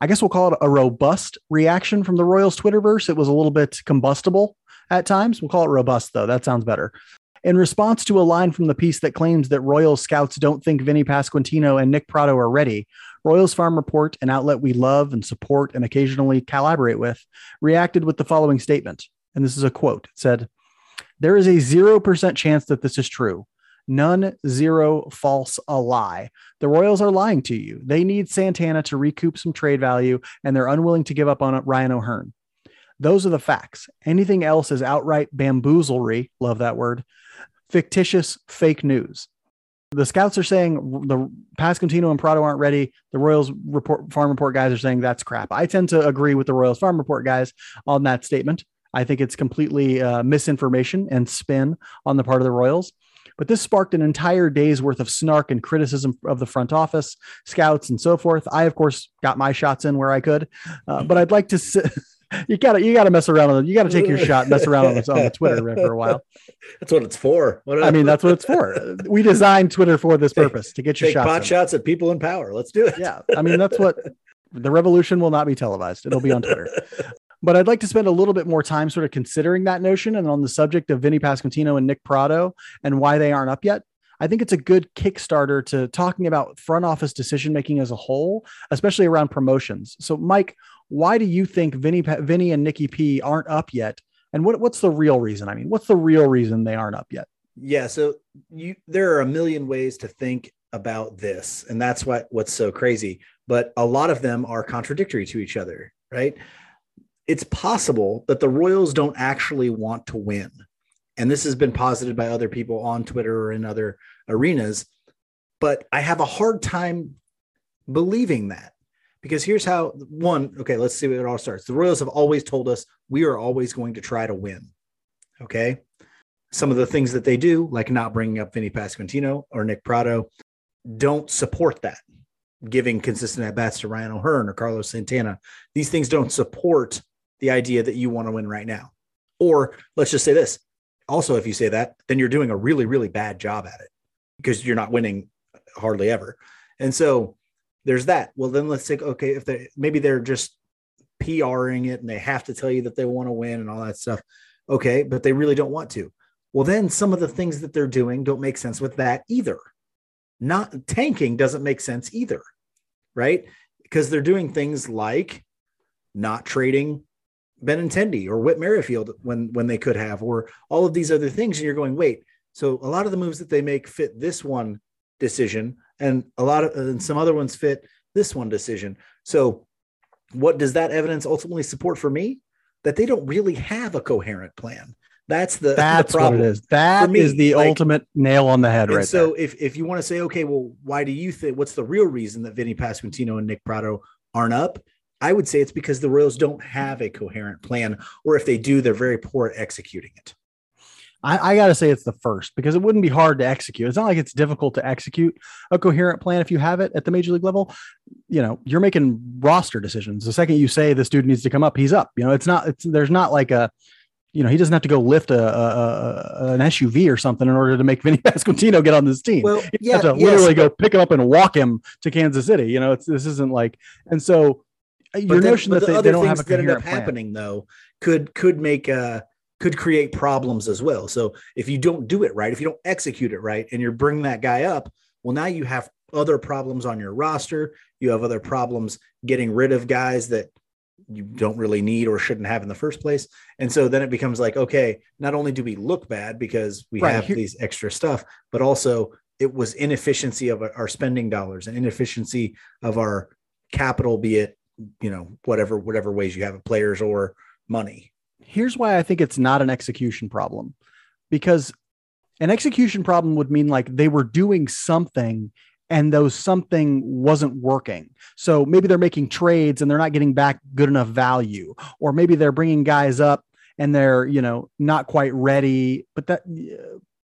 I guess we'll call it a robust reaction from the Royals Twitterverse. It was a little bit combustible at times. We'll call it robust, though. That sounds better. In response to a line from the piece that claims that Royals scouts don't think Vinny Pasquantino and Nick Pratto are ready, Royals Farm Report, an outlet we love and support and occasionally collaborate with, reacted with the following statement. And this is a quote. It said, There is a 0% chance that this is true. None, zero, false, a lie. The Royals are lying to you. They need Santana to recoup some trade value, and they're unwilling to give up on Ryan O'Hearn. Those are the facts. Anything else is outright bamboozlery. Love that word fictitious fake news. The scouts are saying the Pasquantino and Pratto aren't ready. The Royals report farm report guys are saying that's crap. I tend to agree with the Royals farm report guys on that statement. I think it's completely uh, misinformation and spin on the part of the Royals. But this sparked an entire day's worth of snark and criticism of the front office, scouts, and so forth. I, of course, got my shots in where I could, uh, but I'd like to. you gotta you gotta mess around on it. You gotta take your shot, and mess around on the, on the Twitter for a while. That's what it's for. What I mean, that's what it's for. We designed Twitter for this purpose to get your take shots. pot in. shots at people in power. Let's do it. Yeah, I mean that's what the revolution will not be televised. It'll be on Twitter. But I'd like to spend a little bit more time sort of considering that notion and on the subject of Vinny Pasquantino and Nick Prado and why they aren't up yet. I think it's a good Kickstarter to talking about front office decision making as a whole, especially around promotions. So, Mike, why do you think Vinny, Vinny and Nikki P aren't up yet? And what, what's the real reason? I mean, what's the real reason they aren't up yet? Yeah, so you there are a million ways to think about this, and that's what what's so crazy. But a lot of them are contradictory to each other, right? It's possible that the Royals don't actually want to win and this has been posited by other people on Twitter or in other arenas, but I have a hard time believing that because here's how one, okay, let's see where it all starts. The Royals have always told us we are always going to try to win. Okay. Some of the things that they do, like not bringing up Vinny Pasquantino or Nick Pratto, don't support that. Giving consistent at bats to Ryan O'Hearn or Carlos Santana. These things don't support the idea that you want to win right now. Or let's just say this also, if you say that, then you're doing a really, really bad job at it because you're not winning hardly ever. And so there's that. Well, then let's take, okay, if they maybe they're just PRing it and they have to tell you that they want to win and all that stuff. Okay, but they really don't want to. Well, then some of the things that they're doing don't make sense with that either. Not tanking doesn't make sense either, right? Because they're doing things like not trading Benintendi or Whit Merrifield when when they could have, or all of these other things. And you're going, wait. So a lot of the moves that they make fit this one decision, and a lot of and some other ones fit this one decision. So what does that evidence ultimately support for me? That they don't really have a coherent plan. That's the that's the what it is. That me, is the like- ultimate nail on the head, right so there. if if you want to say, okay, well, why do you think what's the real reason that Vinny Pasquantino and Nick Pratto aren't up? I would say it's because the Royals don't have a coherent plan, or if they do, they're very poor at executing it. I, I got to say it's the first because it wouldn't be hard to execute. It's not like it's difficult to execute a coherent plan if you have it at the major league level. You know, you're making roster decisions. The second you say this dude needs to come up, he's up. You know, it's not. It's there's not like a. You know, he doesn't have to go lift a, a, a an SUV or something in order to make Vinny Pasquantino get on this team. Well, you yeah, have to yes, literally go pick him up and walk him to Kansas City. You know, it's this isn't like, and so uh, your then- notion that the they, other they don't have a that end coherent up plan. happening though could could make uh could create problems as well. So if you don't do it right, if you don't execute it right, and you're bringing that guy up, well, now you have other problems on your roster. You have other problems getting rid of guys that you don't really need or shouldn't have in the first place. And so then it becomes like, okay, not only do we look bad because we Right, have here- these extra stuff, but also it was inefficiency of our spending dollars and inefficiency of our capital, be it, you know, whatever, whatever ways you have it, players or money. Here's why I think it's not an execution problem because an execution problem would mean like they were doing something and those something wasn't working. So maybe they're making trades and they're not getting back good enough value or maybe they're bringing guys up and they're, you know, not quite ready, but that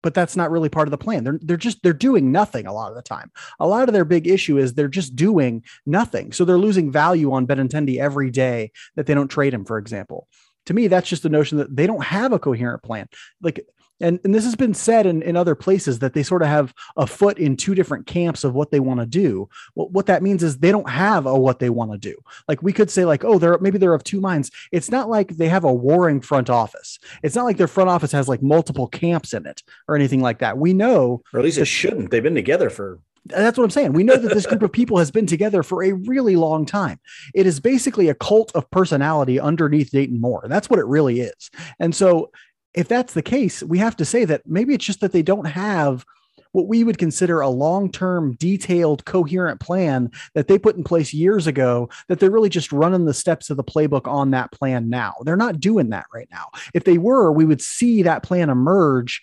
but that's not really part of the plan. They're they're just they're doing nothing a lot of the time. A lot of their big issue is they're just doing nothing. So they're losing value on Benintendi every day that they don't trade him, for example to me, that's just the notion that they don't have a coherent plan. Like, and, and this has been said in, in other places that they sort of have a foot in two different camps of what they want to do. Well, what that means is they don't have a what they want to do. Like we could say, like, oh, they're maybe they're of two minds. It's not like they have a warring front office. It's not like their front office has like multiple camps in it or anything like that. We know Or at least it shouldn't. They've been together for that's what I'm saying. We know that this group of people has been together for a really long time. It is basically a cult of personality underneath Dayton Moore. That's what it really is. And so, if that's the case, we have to say that maybe it's just that they don't have what we would consider a long term, detailed, coherent plan that they put in place years ago, that they're really just running the steps of the playbook on that plan now. They're not doing that right now. If they were, we would see that plan emerge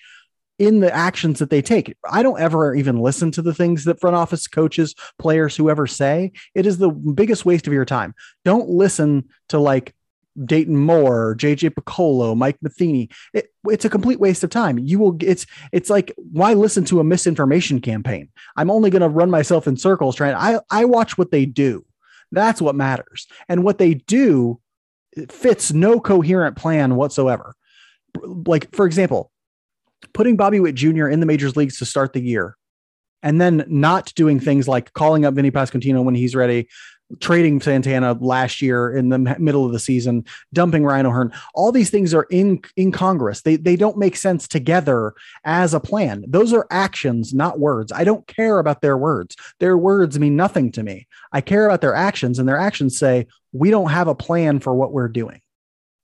in the actions that they take. I don't ever even listen to the things that front office coaches, players, whoever say. It is the biggest waste of your time. Don't listen to like Dayton Moore, JJ Picollo, Mike Matheny. It, it's a complete waste of time. You will it's it's like why listen to a misinformation campaign? I'm only going to run myself in circles trying I I watch what they do. That's what matters. And what they do fits no coherent plan whatsoever. Like, for example, putting Bobby Witt Jr. in the majors leagues to start the year and then not doing things like calling up Vinny Pasquantino when he's ready, trading Santana last year in the middle of the season, dumping Ryan O'Hearn. All these things are in incongruous. They they don't make sense together as a plan. Those are actions, not words. I don't care about their words. Their words mean nothing to me. I care about their actions, and their actions say we don't have a plan for what we're doing.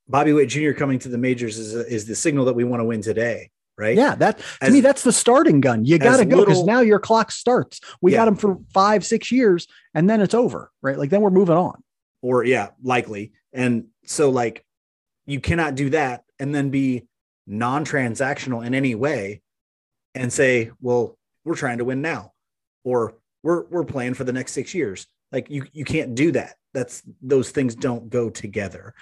Bobby Witt Jr. coming to the majors is is the signal that we want to win today right? Yeah, that to as, me that's the starting gun. You got to go because now your clock starts. We yeah. got him for five, six years, and then it's over, right? Like then we're moving on. Or yeah, likely. And so like you cannot do that and then be non-transactional in any way and say, well, we're trying to win now, or we're we're playing for the next six years. Like you you can't do that. That's those things don't go together.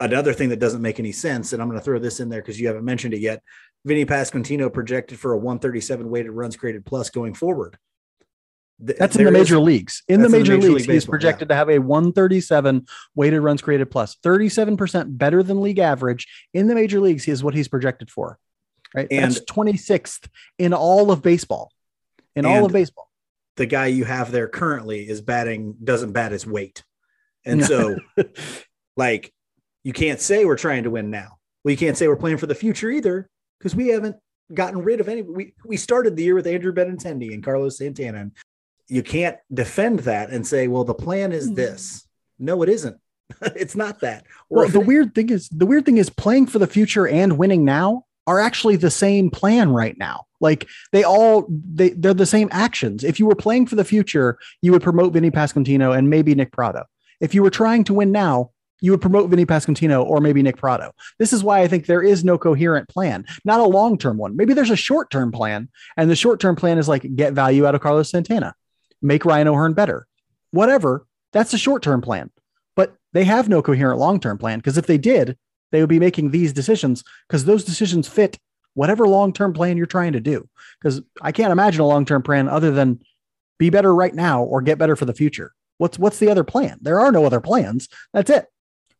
Another thing that doesn't make any sense, and I'm going to throw this in there because you haven't mentioned it yet, Vinny Pasquantino projected for a 137 weighted runs created plus going forward. That's in the major is, leagues. In the major, major leagues, league he's projected yeah. to have a 137 weighted runs created plus, 37% better than league average. In the major leagues, he is what he's projected for. Right. And That's 26th in all of baseball. In all of baseball. The guy you have there currently is batting, doesn't bat his weight. And so, like, you can't say we're trying to win now. Well, you can't say we're playing for the future either because we haven't gotten rid of any. We we started the year with Andrew Benintendi and Carlos Santana. And you can't defend that and say, well, the plan is hmm. this. No, it isn't. it's not that. Or well, the it, weird thing is the weird thing is playing for the future and winning now are actually the same plan right now. Like they all they they're the same actions. If you were playing for the future, you would promote Vinny Pasquantino and maybe Nick Pratto. If you were trying to win now, you would promote Vinny Pasquantino or maybe Nick Pratto. This is why I think there is no coherent plan, not a long term one. Maybe there's a short term plan, and the short term plan is like get value out of Carlos Santana, make Ryan O'Hearn better, whatever. That's a short term plan. But they have no coherent long term plan because if they did, they would be making these decisions because those decisions fit whatever long term plan you're trying to do. Because I can't imagine a long term plan other than be better right now or get better for the future. What's what's the other plan? There are no other plans. That's it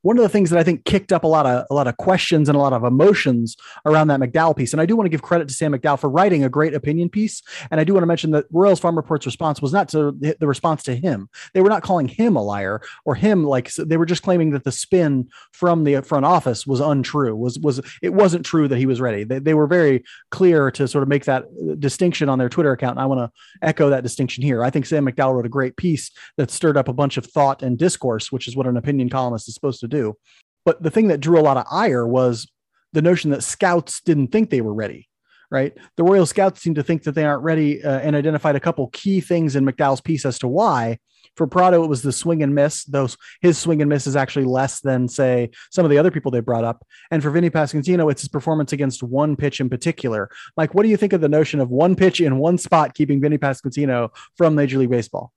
one of the things that I think kicked up a lot of a lot of questions and a lot of emotions around that McDowell piece. And I do want to give credit to Sam McDowell for writing a great opinion piece. And I do want to mention that Royals Farm Report's response was not to the response to him. They were not calling him a liar or him like they were just claiming that the spin from the front office was untrue. Was was it wasn't true that he was ready. They, they were very clear to sort of make that uh, distinction on their Twitter account. And I want to echo that distinction here. I think Sam McDowell wrote a great piece that stirred up a bunch of thought and discourse, which is what an opinion columnist is supposed to do do. But the thing that drew a lot of ire was the notion that scouts didn't think they were ready. Right. The Royal Scouts seem to think that they aren't ready uh, and identified a couple key things in McDowell's piece as to why. For Pratto, it was the swing and miss. Those his swing and miss is actually less than, say, some of the other people they brought up. And for Vinny Pasquantino, it's his performance against one pitch in particular. Like, what do you think of the notion of one pitch in one spot keeping Vinny Pasquantino from Major League Baseball?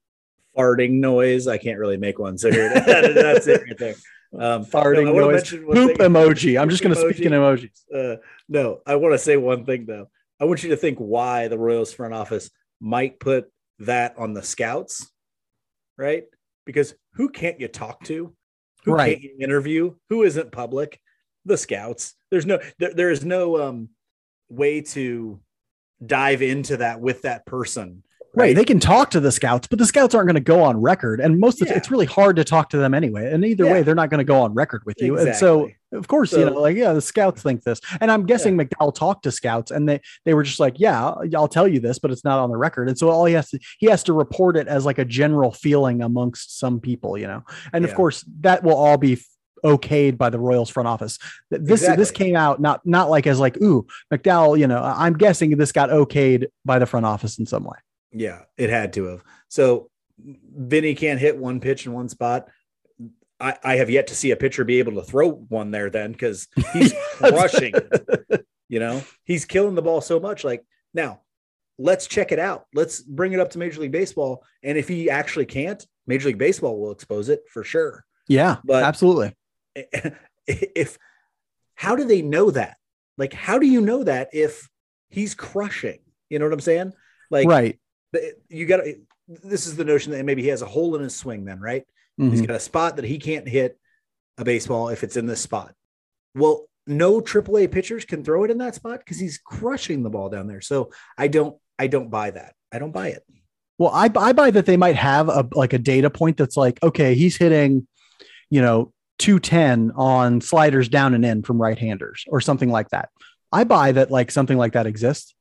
Farting noise. I can't really make one. So here, that's it right there. Um, Farting no, noise. Poop emoji. I'm just going to speak in emojis. Uh, no, I want to say one thing though. I want you to think why the Royals front office might put that on the scouts, right? Because who can't you talk to? Who right. can't you interview? Who isn't public? The scouts. There's no there, there is no um way to dive into that with that person Right. They can talk to the scouts, but the scouts aren't going to go on record. And most of yeah. it's really hard to talk to them anyway. And either yeah. way, they're not going to go on record with you. Exactly. And so, of course, so, you know, like, yeah, the scouts think this. And I'm guessing yeah. McDowell talked to scouts and they, they were just like, yeah, I'll tell you this, but it's not on the record. And so all he has to, he has to report it as like a general feeling amongst some people, you know? And of course, that will all be okayed by the Royals front office. This exactly. this came out not not like as like ooh McDowell. You know, I'm guessing this got okayed by the front office in some way. Yeah, it had to have. So Vinny can't hit one pitch in one spot. I, I have yet to see a pitcher be able to throw one there then because he's crushing. you know, he's killing the ball so much. Like now, let's check it out. Let's bring it up to Major League Baseball. And if he actually can't, Major League Baseball will expose it for sure. Yeah, but absolutely. If how do they know that? Like, how do you know that if he's crushing? You know what I'm saying? Like, right you got this is the notion that maybe he has a hole in his swing then right mm-hmm. he's got a spot that he can't hit a baseball if it's in this spot. Well, no AAA pitchers can throw it in that spot because he's crushing the ball down there. So I don't, I don't buy that. I don't buy it. Well, I, I buy that they might have a like a data point that's like, okay, he's hitting, you know, 210 on sliders down and in from right handers or something like that. I buy that like something like that exists.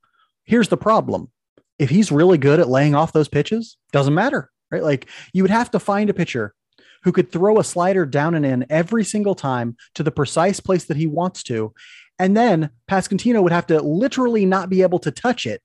Here's the problem. If he's really good at laying off those pitches, doesn't matter, right? Like you would have to find a pitcher who could throw a slider down and in every single time to the precise place that he wants to. And then Pasquantino would have to literally not be able to touch it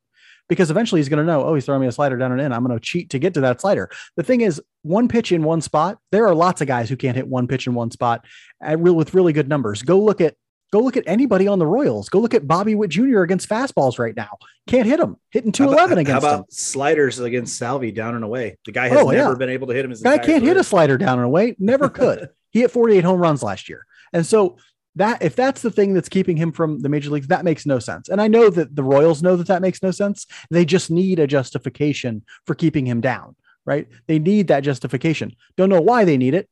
because eventually he's going to know, oh, he's throwing me a slider down and in. I'm going to cheat to get to that slider. The thing is, one pitch in one spot. There are lots of guys who can't hit one pitch in one spot at real with really good numbers. Go look at go look at anybody on the Royals. Go look at Bobby Witt Jr. against fastballs right now. Can't hit him. Hitting 211 against How about him. sliders against Salvy down and away? The guy has Oh, never yeah. been able to hit him. His Guy can't hit a slider down and away. Never could. he hit 48 home runs last year. And so that if that's the thing that's keeping him from the major leagues, that makes no sense. And I know that the Royals know that that makes no sense. They just need a justification for keeping him down, right? They need that justification. Don't know why they need it.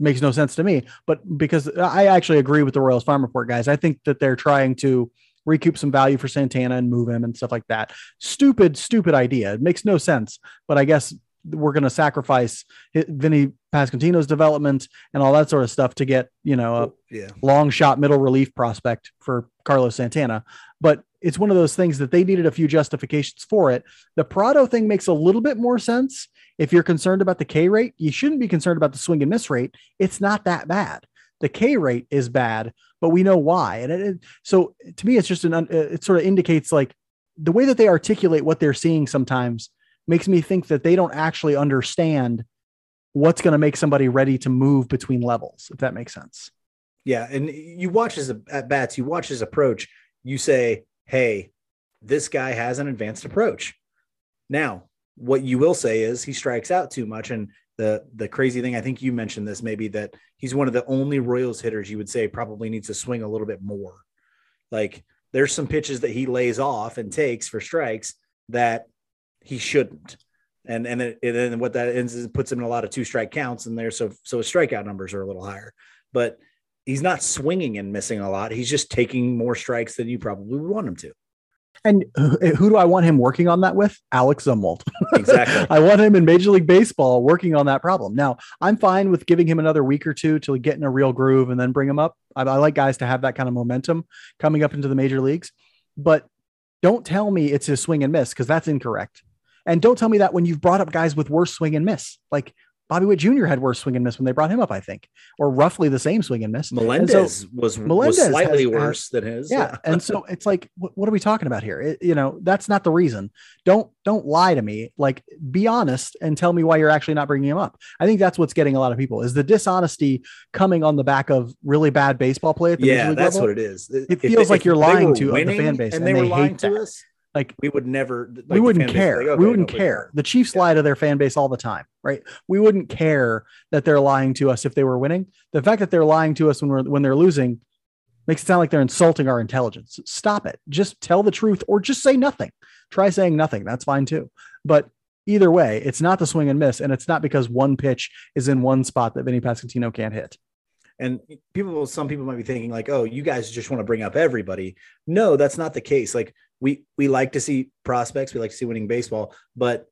Makes no sense to me. But because I actually agree with the Royals Farm Report guys, I think that they're trying to recoup some value for Santana and move him and stuff like that. Stupid, stupid idea. It makes no sense. But I guess we're going to sacrifice Vinny Pasquantino's development and all that sort of stuff to get, you know, a yeah. long shot middle relief prospect for Carlos Santana. But it's one of those things that they needed a few justifications for it. The Pratto thing makes a little bit more sense. If you're concerned about the K rate, you shouldn't be concerned about the swing and miss rate. It's not that bad. The K rate is bad, but we know why. And it, it- so to me, it's just an, uh, it sort of indicates like the way that they articulate what they're seeing sometimes makes me think that they don't actually understand what's going to make somebody ready to move between levels, if that makes sense. Yeah, and you watch his at bats, you watch his approach. You say, "Hey, this guy has an advanced approach." Now, what you will say is he strikes out too much, and the the crazy thing I think you mentioned this maybe that he's one of the only Royals hitters you would say probably needs to swing a little bit more. Like there's some pitches that he lays off and takes for strikes that he shouldn't. And and then and then what that ends is puts him in a lot of two strike counts and there so so his strikeout numbers are a little higher. But he's not swinging and missing a lot. He's just taking more strikes than you probably would want him to. And who eh, who do I want him working on that with? Alec Zumwalt. Exactly. I want him in Major League Baseball working on that problem. Now, I'm fine with giving him another week or two to get in a real groove and then bring him up. I, I like guys to have that kind of momentum coming up into the major leagues, but don't tell me it's a swing and miss because that's incorrect. And don't tell me that when you've brought up guys with worse swing and miss, like Bobby Witt Jr. had worse swing and miss when they brought him up, I think, or roughly the same swing and miss. And so- Melendez was, Melendez was slightly has- worse than his. yeah. and so it's like, what, what are we talking about here? It- you know, that's not the reason. Don't, don't lie to me. Like be honest and tell me why you're actually not bringing him up. I think that's what's getting a lot of people is the dishonesty coming on the back of really bad baseball play at the yeah, that's level. what it is. It feels like you're lying to- of the fan base, and and they, they were lying hate to that. us. Like we would never. Like we wouldn't care. like, okay, we wouldn't care. The Chiefs lie to their fan base all the time, right? We wouldn't care that they're lying to us if they were winning. The fact that they're lying to us when we're when they're losing makes it sound like they're insulting our intelligence. Stop it. Just tell the truth or just say nothing. Try saying nothing. That's fine too. But either way, it's not the swing and miss, and it's not because one pitch is in one spot that Vinny Pasquantino can't hit. And people, some people might be thinking like, "Oh, you guys just want to bring up everybody." No, that's not the case. Like we we like to see prospects, we like to see winning baseball, but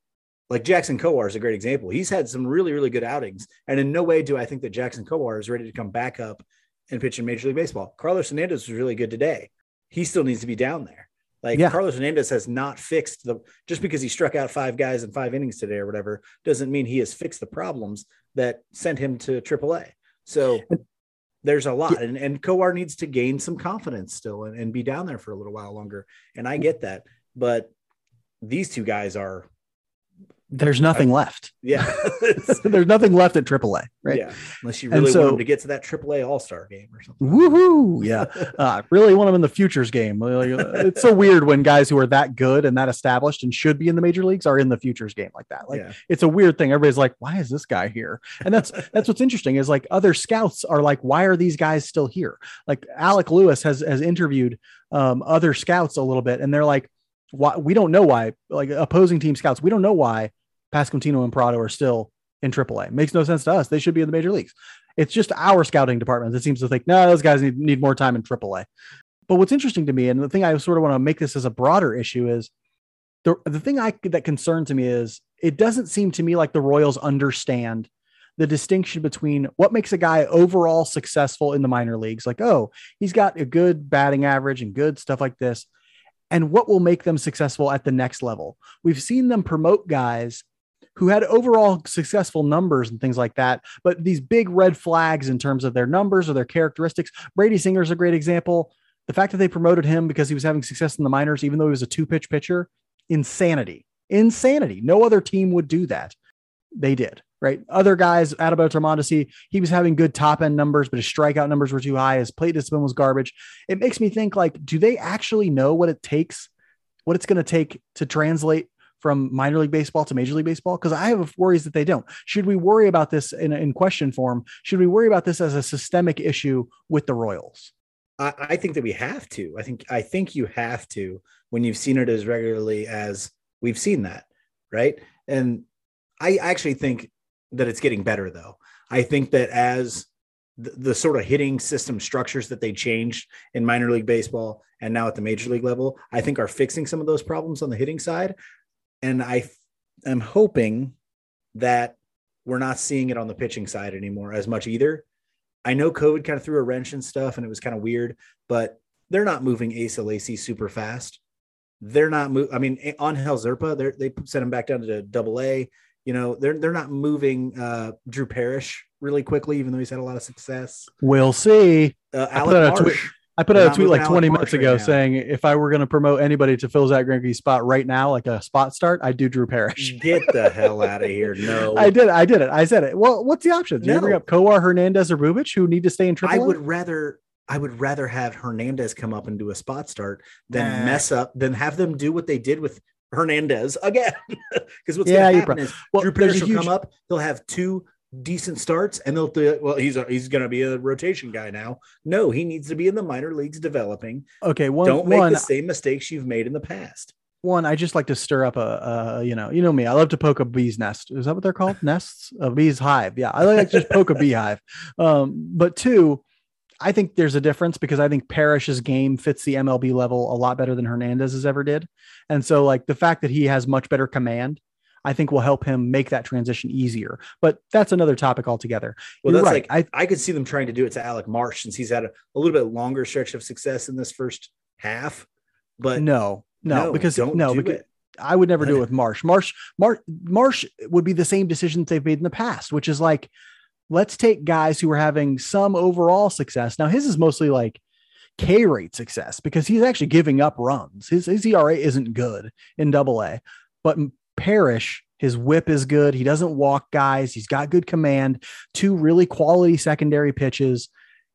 like Jackson Kowar is a great example. He's had some really really good outings, and in no way do I think that Jackson Kowar is ready to come back up and pitch in Major League Baseball. Carlos Hernandez was really good today. He still needs to be down there. Like Yeah. Carlos Hernandez has not fixed the just because he struck out five guys in five innings today or whatever doesn't mean he has fixed the problems that sent him to AAA. So there's a lot, and and Kowar needs to gain some confidence still and, and be down there for a little while longer. And I get that, but these two guys are, There's nothing left. yeah, There's nothing left at AAA, right? yeah. Unless you really so- want them to get to that AAA All Star game or something. Woohoo! Yeah, uh, really want them in the futures game. Uh, It's so weird when guys who are that good and that established and should be in the major leagues are in the futures game like that. Like yeah, it's a weird thing. Everybody's like, "Why is this guy here?" And that's that's what's interesting is like other scouts are like, "Why are these guys still here?" Like Alec Lewis has has interviewed um, other scouts a little bit, and they're like, "Why? We don't know why." Like opposing team scouts, we don't know why Pasquantino and Pratto are still in AAA. Makes no sense to us. They should be in the major leagues. It's just our scouting department that seems to think, no, those guys need, need more time in AAA. But what's interesting to me, and the thing I sort of want to make this as a broader issue is the the thing I that concerns me is it doesn't seem to me like the Royals understand the distinction between what makes a guy overall successful in the minor leagues, like, oh, he's got a good batting average and good stuff like this, and what will make them successful at the next level. We've seen them promote guys who had overall successful numbers and things like that, but these big red flags in terms of their numbers or their characteristics. Brady Singer is a great example. The fact that they promoted him because he was having success in the minors, even though he was a two pitch pitcher, insanity. Insanity. No other team would do that. They did right? Other guys, Adalberto Mondesi, he was having good top end numbers, but his strikeout numbers were too high. His plate discipline was garbage. It makes me think like, do they actually know what it takes, what it's going to take to translate from minor league baseball to major league baseball? Because I have worries that they don't. Should we worry about this in, in question form? Should we worry about this as a systemic issue with the Royals? I think that we have to. I think I think you have to when you've seen it as regularly as we've seen that, right? And I actually think that it's getting better though. I think that as the, the, sort of hitting system structures that they changed in minor league baseball and now at the major league level, I think are fixing some of those problems on the hitting side. And I am hoping that we're not seeing it on the pitching side anymore as much either. I know COVID kind of threw a wrench and stuff and it was kind of weird, but they're not moving Asa Lacy super fast. They're not moving. I mean, Angel Zerpa, they sent him back down to double A you know they're they're not moving uh, Drew Parrish really quickly, even though he's had a lot of success. We'll see. Uh, Alec Marsh. Tweet, I put out a tweet like 20 minutes ago right saying if I were going to promote anybody to fill Zack Greinke's spot right now, like a spot start, I'd do Drew Parrish. Get the hell out of here! No, I did. I did it. I said it. Well, what's the option? Do no. you bring up Kowar, Hernandez, or Bubic, who need to stay in triple? I would rather. I would rather have Hernandez come up and do a spot start than nah. mess up, than have them do what they did with Hernandez again. Because what's yeah, going to happen is well, Drew Parrish will huge... come up. He'll have two decent starts, and they'll do well. He's a, he's going to be a rotation guy now. No, he needs to be in the minor leagues developing. Okay, one, don't make one, the same mistakes you've made in the past. One, I just like to stir up a, a, you know, you know me. I love to poke a bee's nest. Is that what they're called? Nests? A bee's hive. Yeah, I like to just poke a beehive. Um, but two, I think there's a difference because I think Parrish's game fits the MLB level a lot better than Hernandez's ever did. And so, like, the fact that he has much better command, I think will help him make that transition easier. But that's another topic altogether. Well, You're that's right. like, I, I could see them trying to do it to Alec Marsh since he's had a, a little bit longer stretch of success in this first half. But no, no, no because no, because it. I would never do it with Marsh. Marsh, Marsh, Marsh would be the same decisions they've made in the past, which is like, let's take guys who are having some overall success. Now, his is mostly like K rate success because he's actually giving up runs. His, his ERA isn't good in double A, but Parrish, his whip is good. He doesn't walk guys. He's got good command, two really quality secondary pitches.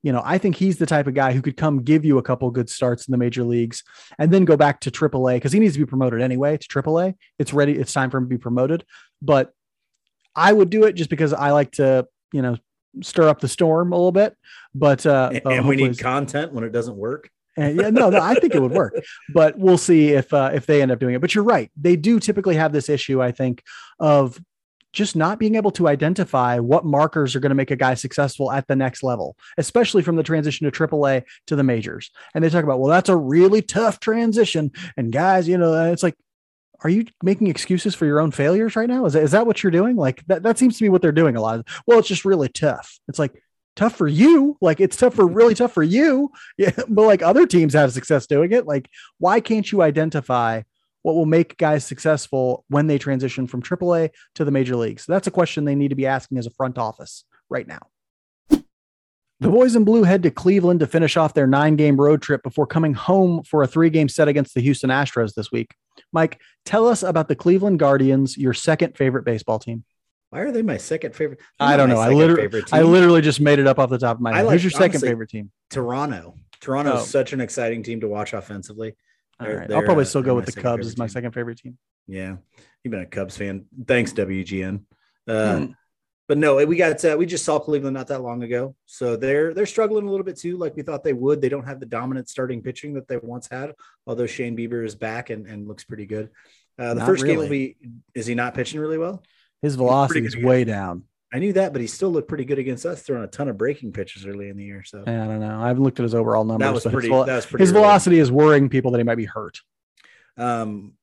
You know, I think he's the type of guy who could come give you a couple good starts in the major leagues and then go back to AAA because he needs to be promoted anyway to AAA. It's ready. It's time for him to be promoted. But I would do it just because I like to you know stir up the storm a little bit. But uh, and, uh, we need content when it doesn't work. And yeah, no, no, I think it would work, but we'll see if uh, if they end up doing it. But you're right; they do typically have this issue, I think, of just not being able to identify what markers are going to make a guy successful at the next level, especially from the transition to AAA to the majors. And they talk about, well, that's a really tough transition. And guys, you know, it's like are you making excuses for your own failures right now? Is that, is that what you're doing? Like that, that seems to be what they're doing a lot. Of, Well, it's just really tough. It's like tough for you. Like it's tough for really tough for you. Yeah. But like other teams have success doing it. Like, why can't you identify what will make guys successful when they transition from AAA to the major leagues? That's a question they need to be asking as a front office right now. The boys in blue head to Cleveland to finish off their nine game road trip before coming home for a three game set against the Houston Astros this week. Mike, tell us about the Cleveland Guardians, your second favorite baseball team. Why are they my second favorite? I don't know. I literally, I literally just made it up off the top of my head. Like, Who's your second favorite team? Toronto. Toronto is oh. such an exciting team to watch offensively. All right. I'll probably uh, still go with the Cubs as my second favorite team. Yeah. You've been a Cubs fan. Thanks, WGN. Uh, hmm but no, we got uh, we just saw Cleveland not that long ago, so they're they're struggling a little bit too, like we thought they would. They don't have the dominant starting pitching that they once had, although Shane Bieber is back and, and looks pretty good. Uh, the not first really. game will be is he not pitching really well? His velocity is way down. I knew that, but he still looked pretty good against us, throwing a ton of breaking pitches early in the year. So Yeah, I don't know. I haven't looked at his overall numbers. that was but his pretty. That was pretty. his early. velocity is worrying people that he might be hurt. Um,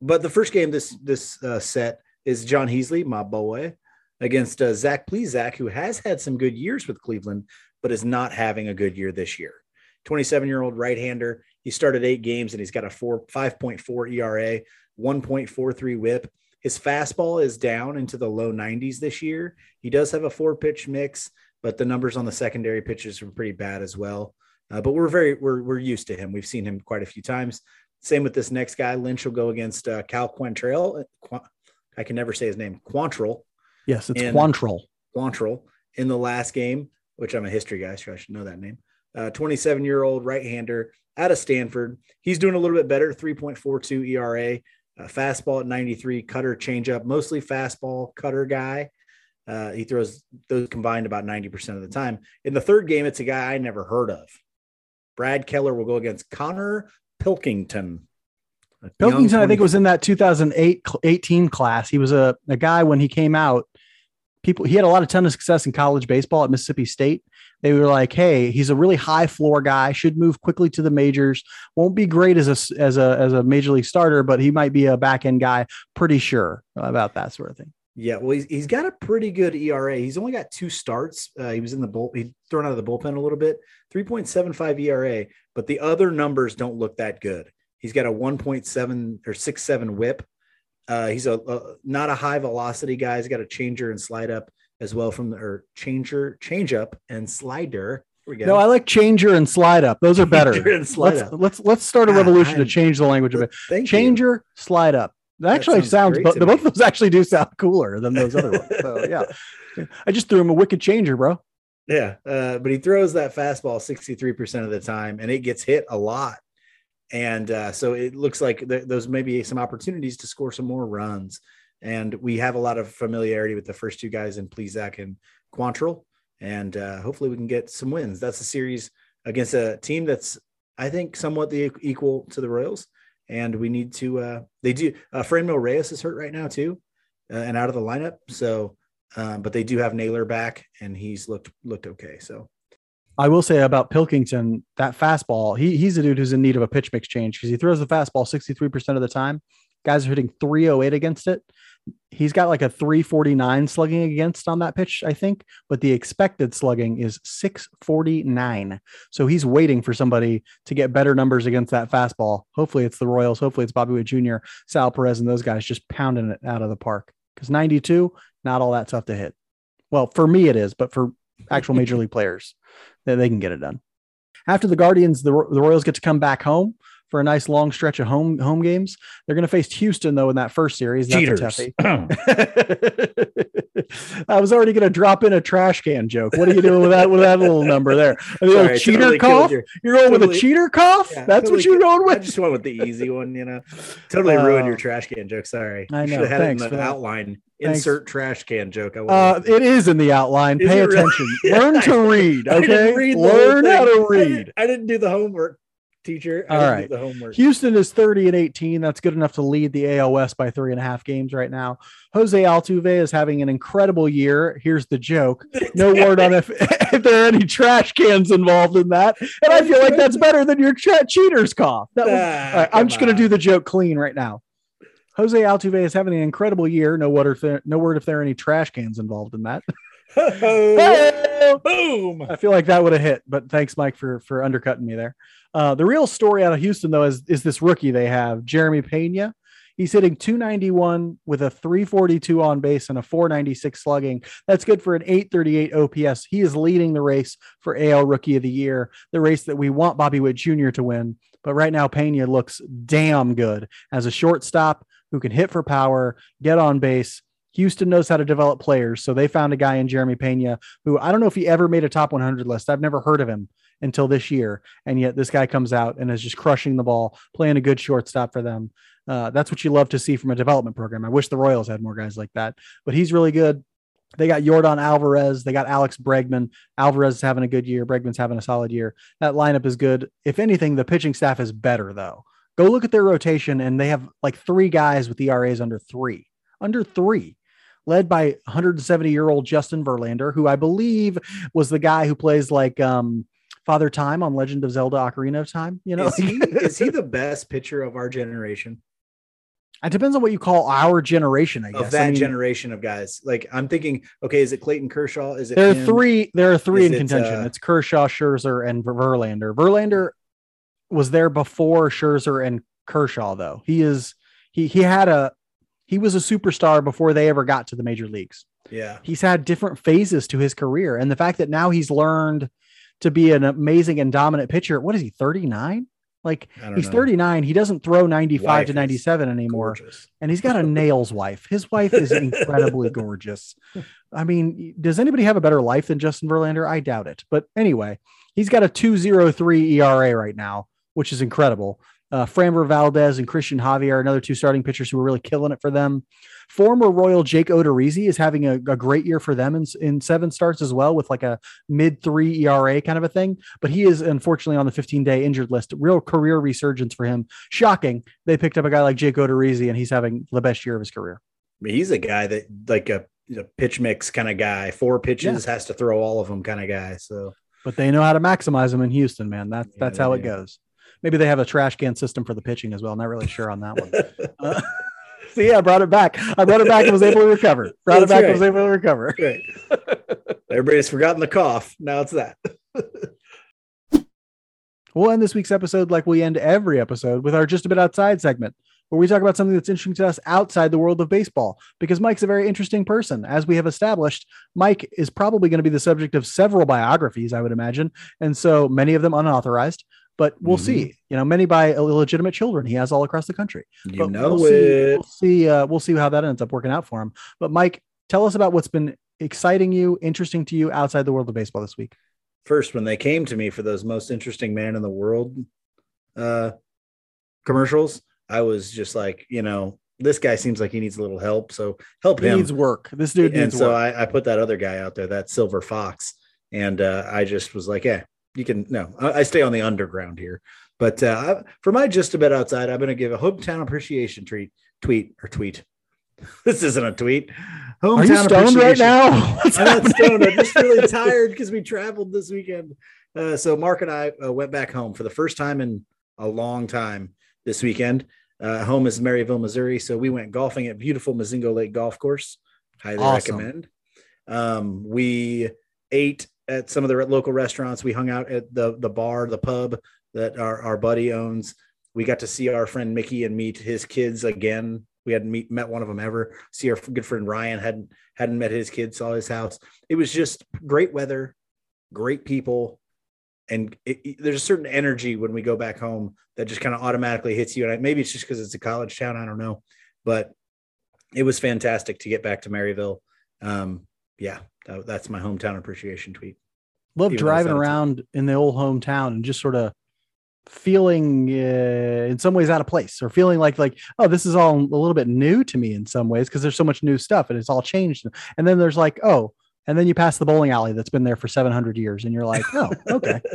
but the first game this this uh, set is Jon Heasley, my boy, against uh, Zach Plesac, who has had some good years with Cleveland, but is not having a good year this year. 27 year old right hander. He started eight games and he's got a four 5.4 ERA, 1.43 WHIP. His fastball is down into the low 90s this year. He does have a four pitch mix, but the numbers on the secondary pitches are pretty bad as well. Uh, but we're very we're we're used to him. We've seen him quite a few times. Same with this next guy. Lynch will go against uh, Cal Quantrell. Qu- I can never say his name. Quantrill. Yes, it's And- Quantrill. Quantrill in the last game, which I'm a history guy, so I should know that name. 27 year old right hander out of Stanford. He's doing a little bit better 3.42 ERA, uh, fastball at 93, cutter changeup, mostly fastball cutter guy. Uh, he throws those combined about 90% of the time. In the third game, it's a guy I never heard of. Brad Keller will go against Connor Pilkington. Pilkington, I think, 20 was in that 2008 cl- 18 class. He was a, a guy when he came out. People, he had a lot of ton of success in college baseball at Mississippi State. They were like, "Hey, he's a really high floor guy. Should move quickly to the majors. Won't be great as a as a as a major league starter, but he might be a back end guy. Pretty sure about that sort of thing." Yeah, well, he's, he's got a pretty good ERA. He's only got two starts. Uh, he was in the bull. He thrown out of the bullpen a little bit. Three point seven five ERA, but the other numbers don't look that good. He's got a one point seven or six seven WHIP. Uh, he's a, a not a high velocity guy. He's got a changer and slide up as well from the or changer, change up and slider. Here we go. No, I like changer and slide up. Those are better. Let's, up. let's let's start a revolution to change the language a bit. Thank you. Changer, slide up. That That actually sounds sounds, bo- both of those actually do sound cooler than those other ones. So yeah, I just threw him a wicked changer, bro. Yeah, uh, but he throws that fastball 63% of the time and it gets hit a lot. And uh, so it looks like th- those may be some opportunities to score some more runs. And we have a lot of familiarity with the first two guys in Plesac and Quantrill. And uh, hopefully we can get some wins. That's a series against a team that's, I think, somewhat the equal to the Royals. And we need to, uh, they do, uh, Franmil Reyes is hurt right now too uh, and out of the lineup. So, um, but they do have Naylor back and he's looked, looked okay. So, I will say about Pilkington, that fastball, he, he's a dude who's in need of a pitch mix change because he throws the fastball 63% of the time. Guys are hitting 308 against it. He's got like a 349 slugging against on that pitch, I think, but the expected slugging is 649. So he's waiting for somebody to get better numbers against that fastball. Hopefully it's the Royals. Hopefully it's Bobby Witt Jr., Sal Perez, and those guys just pounding it out of the park because 92, not all that tough to hit. Well, for me, it is, but for actual major league players, they, can get it done. After the Guardians, the, the Royals get to come back home for a nice long stretch of home home games. They're going to face Houston though in that first series. That's a cheaters. toughie. I was already going to drop in a trash can joke. What are you doing with that with that little number there? A little Sorry, I cheater totally cough. your- You're going with a cheater cough. Yeah, That's totally what you're going with. I just went with the easy one, you know. Totally ruined Uh, your trash can joke. Sorry. I know. Should have had Thanks it in for the outline. Thanks. Insert trash can joke. I Uh, it is in the outline. Is Pay it really? attention. Learn to read. I Okay. read Learn how to I read. didn't, I didn't do the homework, teacher. I All right. the homework. Houston is 30 and 18. That's good enough to lead the West by three and a half games right now. Jose Altuve is having an incredible year. Here's the joke. No word on if, if there are any trash cans involved in that. And I feel like that's better than your tra- cheater's cough. That was, Ah, right, I'm just going to do the joke clean right now. Jose Altuve is having an incredible year. No word if there, no word if there are any trash cans involved in that. Hey! Boom. I feel like that would have hit, but thanks, Mike, for for undercutting me there. Uh, the real story out of Houston, though, is is this rookie they have, Jeremy Pena. He's hitting 291 with a 342 on base and a 496 slugging. That's good for an 838 OPS. He is leading the race for AL Rookie of the Year, the race that we want Bobby Witt Jr. to win. But right now, Pena looks damn good as a shortstop who can hit for power, get on base. Houston knows how to develop players. So they found a guy in Jeremy Pena who I don't know if he ever made a top 100 list. I've never heard of him until this year. And yet this guy comes out and is just crushing the ball, playing a good shortstop for them. Uh, that's what you love to see from a development program. I wish the Royals had more guys like that, but he's really good. They got Jordan Alvarez. They got Alex Bregman. Alvarez is having a good year. Bregman's having a solid year. That lineup is good. If anything, the pitching staff is better, though. Go look at their rotation, and they have like three guys with ERAs under three. Under three. Led by 170 year old Justin Verlander, who I believe was the guy who plays like um, Father Time on Legend of Zelda Ocarina of Time. You know, Is he, is he the best pitcher of our generation? it depends on what you call our generation, I guess. Of that I mean, generation of guys. Like I'm thinking, okay, is it Clayton Kershaw? Is it there are him? three. There are three Is in it, contention. uh, it's Kershaw, Scherzer, and Ver- Verlander. Verlander was there before Scherzer and Kershaw, though. He is he he had a he was a superstar before they ever got to the major leagues. Yeah. He's had different phases to his career, and the fact that now he's learned to be an amazing and dominant pitcher. What is he? Thirty nine. Like he's know. 39. He doesn't throw 95 Wife to 97 anymore Gorgeous. and he's got a nails wife. His wife is incredibly gorgeous. I mean, does anybody have a better life than Justin Verlander? I doubt it. But anyway, he's got a 2.03 ERA right now, which is incredible. Uh, Framber Valdez and Cristian Javier, are another two starting pitchers who are really killing it for them. Former Royal Jake Odorizzi is having a, a great year for them in, in seven starts as well, with like a mid three ERA kind of a thing. But he is unfortunately on the 15 day injured list. Real career resurgence for him. Shocking. They picked up a guy like Jake Odorizzi, and he's having the best year of his career. He's a guy that like a, a pitch mix kind of guy. Four pitches has to throw all of them kind of guy. So But they know how to maximize them in Houston, man. That's Yeah, that's how it goes. Maybe they have a trash can system for the pitching as well. Not really sure on that one. Uh, so yeah, I brought it back. I brought it back and was able to recover. Brought it back right. and was able to recover. Right. Everybody's forgotten the cough. Now it's that. We'll end this week's episode like we end every episode with our Just a Bit Outside segment, where we talk about something that's interesting to us outside the world of baseball. Because Mike's a very interesting person. As we have established, Mike is probably going to be the subject of several biographies, I would imagine. And so many of them unauthorized, but we'll Mhm. see. You know, many by illegitimate children he has all across the country. You But know we'll See, it. we'll see. Uh, we'll see how that ends up working out for him. But Mike, tell us about what's been exciting you, interesting to you outside the world of baseball this week. First, when they came to me for those most interesting man in the world uh, commercials, I was just like, you know, this guy seems like he needs a little help. So help He him. needs work. This dude and needs so work. I, I put that other guy out there, that Silver Fox, and uh, I just was like, "Yeah, you can." No, I, I stay on the underground here. But uh, for my just a bit outside, I'm going to give a hometown appreciation treat, tweet or tweet. this isn't a tweet. Hometown Are you stoned right now? What's I'm not happening? stoned. I'm just really tired because we traveled this weekend. Uh, so Mark and I uh, went back home for the first time in a long time this weekend. Uh, home is Maryville, Missouri. So we went golfing at beautiful Mozingo Lake Golf Course. Highly Awesome. recommend. Um, we ate at some of the local restaurants. We hung out at the the bar, the pub that our, our buddy owns. We got to see our friend Mickey and meet his kids again. We hadn't meet, met one of them ever. See our good friend Ryan hadn't hadn't met his kids. Saw his house. It was just great weather, great people, and it, it- there's a certain energy when we go back home that just kind of automatically hits you. And I, maybe it's just because it's a college town. I don't know, but it was fantastic to get back to Maryville. Um, yeah, that- that's my hometown appreciation tweet. Love even driving out of town. around in the old hometown and just sort of feeling uh, in some ways out of place or feeling like like oh this is all a little bit new to me in some ways because there's so much new stuff and it's all changed and then there's like oh and then you pass the bowling alley that's been there for 700 years and you're like oh okay.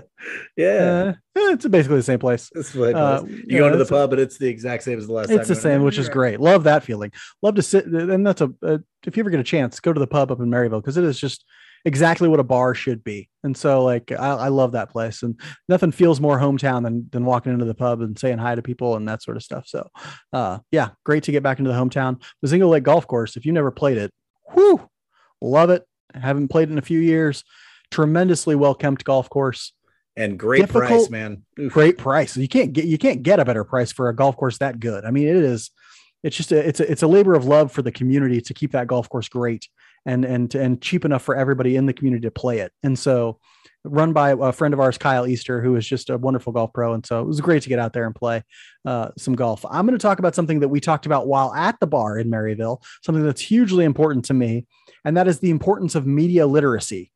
Yeah, uh, eh, it's basically the same place. That's what uh, you You go know, into the pub, but it's the exact same as the last time. it's the same which is great. Love that feeling. Love to sit and that's a uh, if you ever get a chance go to the pub up in maryville because it is just exactly what a bar should be. And so like I, I love that place and nothing feels more hometown than than walking into the pub and saying hi to people and that sort of stuff. So uh yeah great to get back into the hometown. Mozingo Lake Golf Course if you never played it whoo love it haven't played in a few years tremendously well kept golf course And great difficult- price, man. Oof. great price. You can't get you can't get a better price for a golf course that good. I mean, it is. It's just a it's a it's a labor of love for the community to keep that golf course great and and and cheap enough for everybody in the community to play it. And so, run by a friend of ours, Kyle Easter, who is just a wonderful golf pro. And so it was great to get out there and play uh, some golf. I'm going to talk about something that we talked about while at the bar in Maryville, something that's hugely important to me, and that is the importance of media literacy.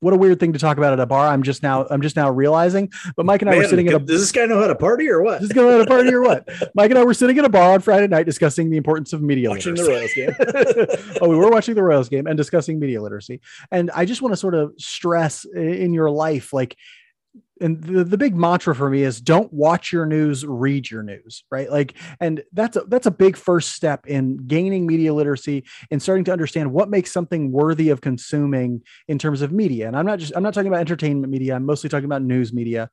What a weird thing to talk about at a bar. I'm just now I'm just now realizing. But Mike and I were sitting at a does this guy know how to party or what? just going to a party or what? Mike and I were sitting at a bar on Friday night discussing the importance of media Watching the literacy. Royals game. oh, we were watching the Royals game and discussing media literacy. And I just want to sort of stress in your life, like and the, the big mantra for me is don't watch your news read your news right? Like and that's a that's a big first step in gaining media literacy and starting to understand what makes something worthy of consuming in terms of media. And i'm not just i'm not talking about entertainment media i'm mostly talking about news media.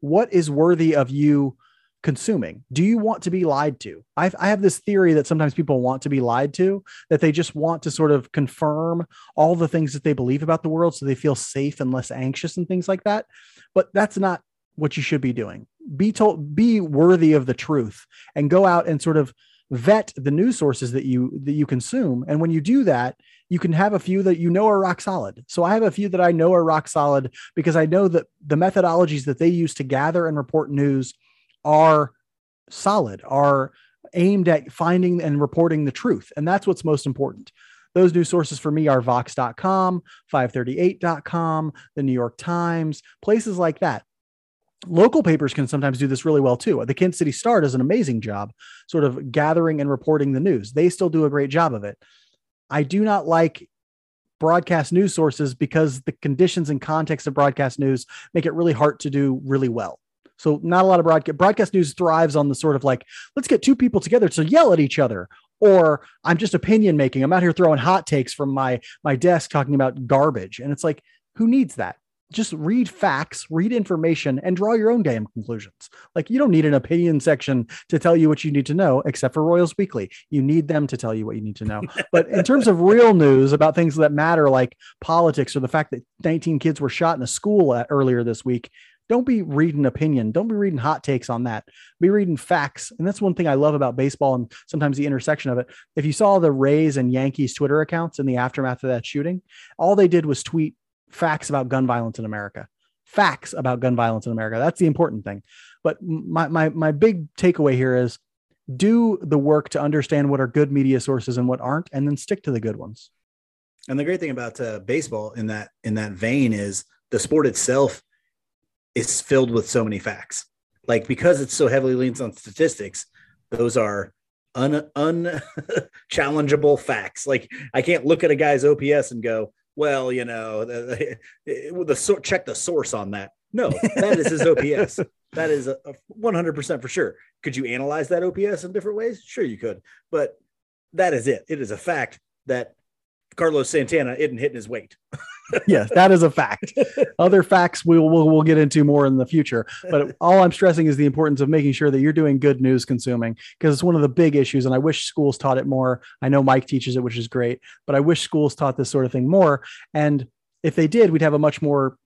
What is worthy of you consuming? Do you want to be lied to? I've, I have this theory that sometimes people want to be lied to, that they just want to sort of confirm all the things that they believe about the world so they feel safe and less anxious and things like that. But that's not what you should be doing. Be told, be worthy of the truth and go out and sort of vet the news sources that you that you consume and when you do that you can have a few that you know are rock solid so i have a few that i know are rock solid because i know that the methodologies that they use to gather and report news are solid, are aimed at finding and reporting the truth. And that's what's most important. Those news sources for me are Vox.com, 538.com, the New York Times, places like that. Local papers can sometimes do this really well too. The Kansas City Star does an amazing job sort of gathering and reporting the news. They still do a great job of it. I do not like broadcast news sources because the conditions and context of broadcast news make it really hard to do really well. So not a lot of broadcast broadcast news thrives on the sort of like, let's get two people together to yell at each other. Or I'm just opinion making. I'm out here throwing hot takes from my my desk talking about garbage. And it's like, who needs that? Just read facts, read information, and draw your own damn conclusions. Like you don't need an opinion section to tell you what you need to know, except for Royals Weekly. You need them to tell you what you need to know. but in terms of real news about things that matter, like politics or the fact that 19 kids were shot in a school at, earlier this week, don't be reading opinion. Don't be reading hot takes on that. Be reading facts. And that's one thing I love about baseball and sometimes the intersection of it. If you saw the Rays and Yankees Twitter accounts in the aftermath of that shooting, all they did was tweet facts about gun violence in America. Facts about gun violence in America. That's the important thing. But my my my big takeaway here is do the work to understand what are good media sources and what aren't, and then stick to the good ones. And the great thing about uh, baseball in that in that vein is the sport itself is filled with so many facts. Like because it's so heavily leans on statistics, those are un unchallengeable facts. Like I can't look at a guy's OPS and go, well, you know, the, the, the check the source on that. No, that is his OPS. that is a, a 100% for sure. Could you analyze that OPS in different ways? Sure, you could, but that is it. It is a fact that Carlos Santana isn't hitting his weight. yes, that is a fact. Other facts we'll, we'll we'll get into more in the future. But all I'm stressing is the importance of making sure that you're doing good news consuming because it's one of the big issues. And I wish schools taught it more. I know Mike teaches it, which is great, but I wish schools taught this sort of thing more. And if they did, we'd have a much more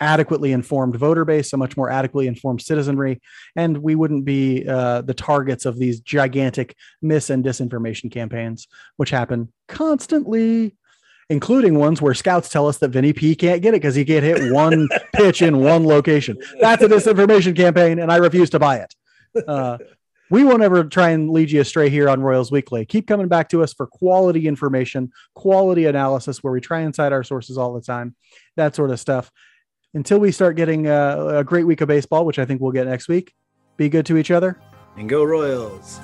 adequately informed voter base, a much more adequately informed citizenry, and we wouldn't be uh, the targets of these gigantic mis and disinformation campaigns, which happen constantly including ones where scouts tell us that Vinny P can't get it because he can't hit one pitch in one location. That's a disinformation campaign, and I refuse to buy it. Uh, we won't ever try and lead you astray here on Royals Weekly. Keep coming back to us for quality information, quality analysis, where we try and cite our sources all the time, that sort of stuff. Until we start getting a, a great week of baseball, which I think we'll get next week, be good to each other. And go Royals.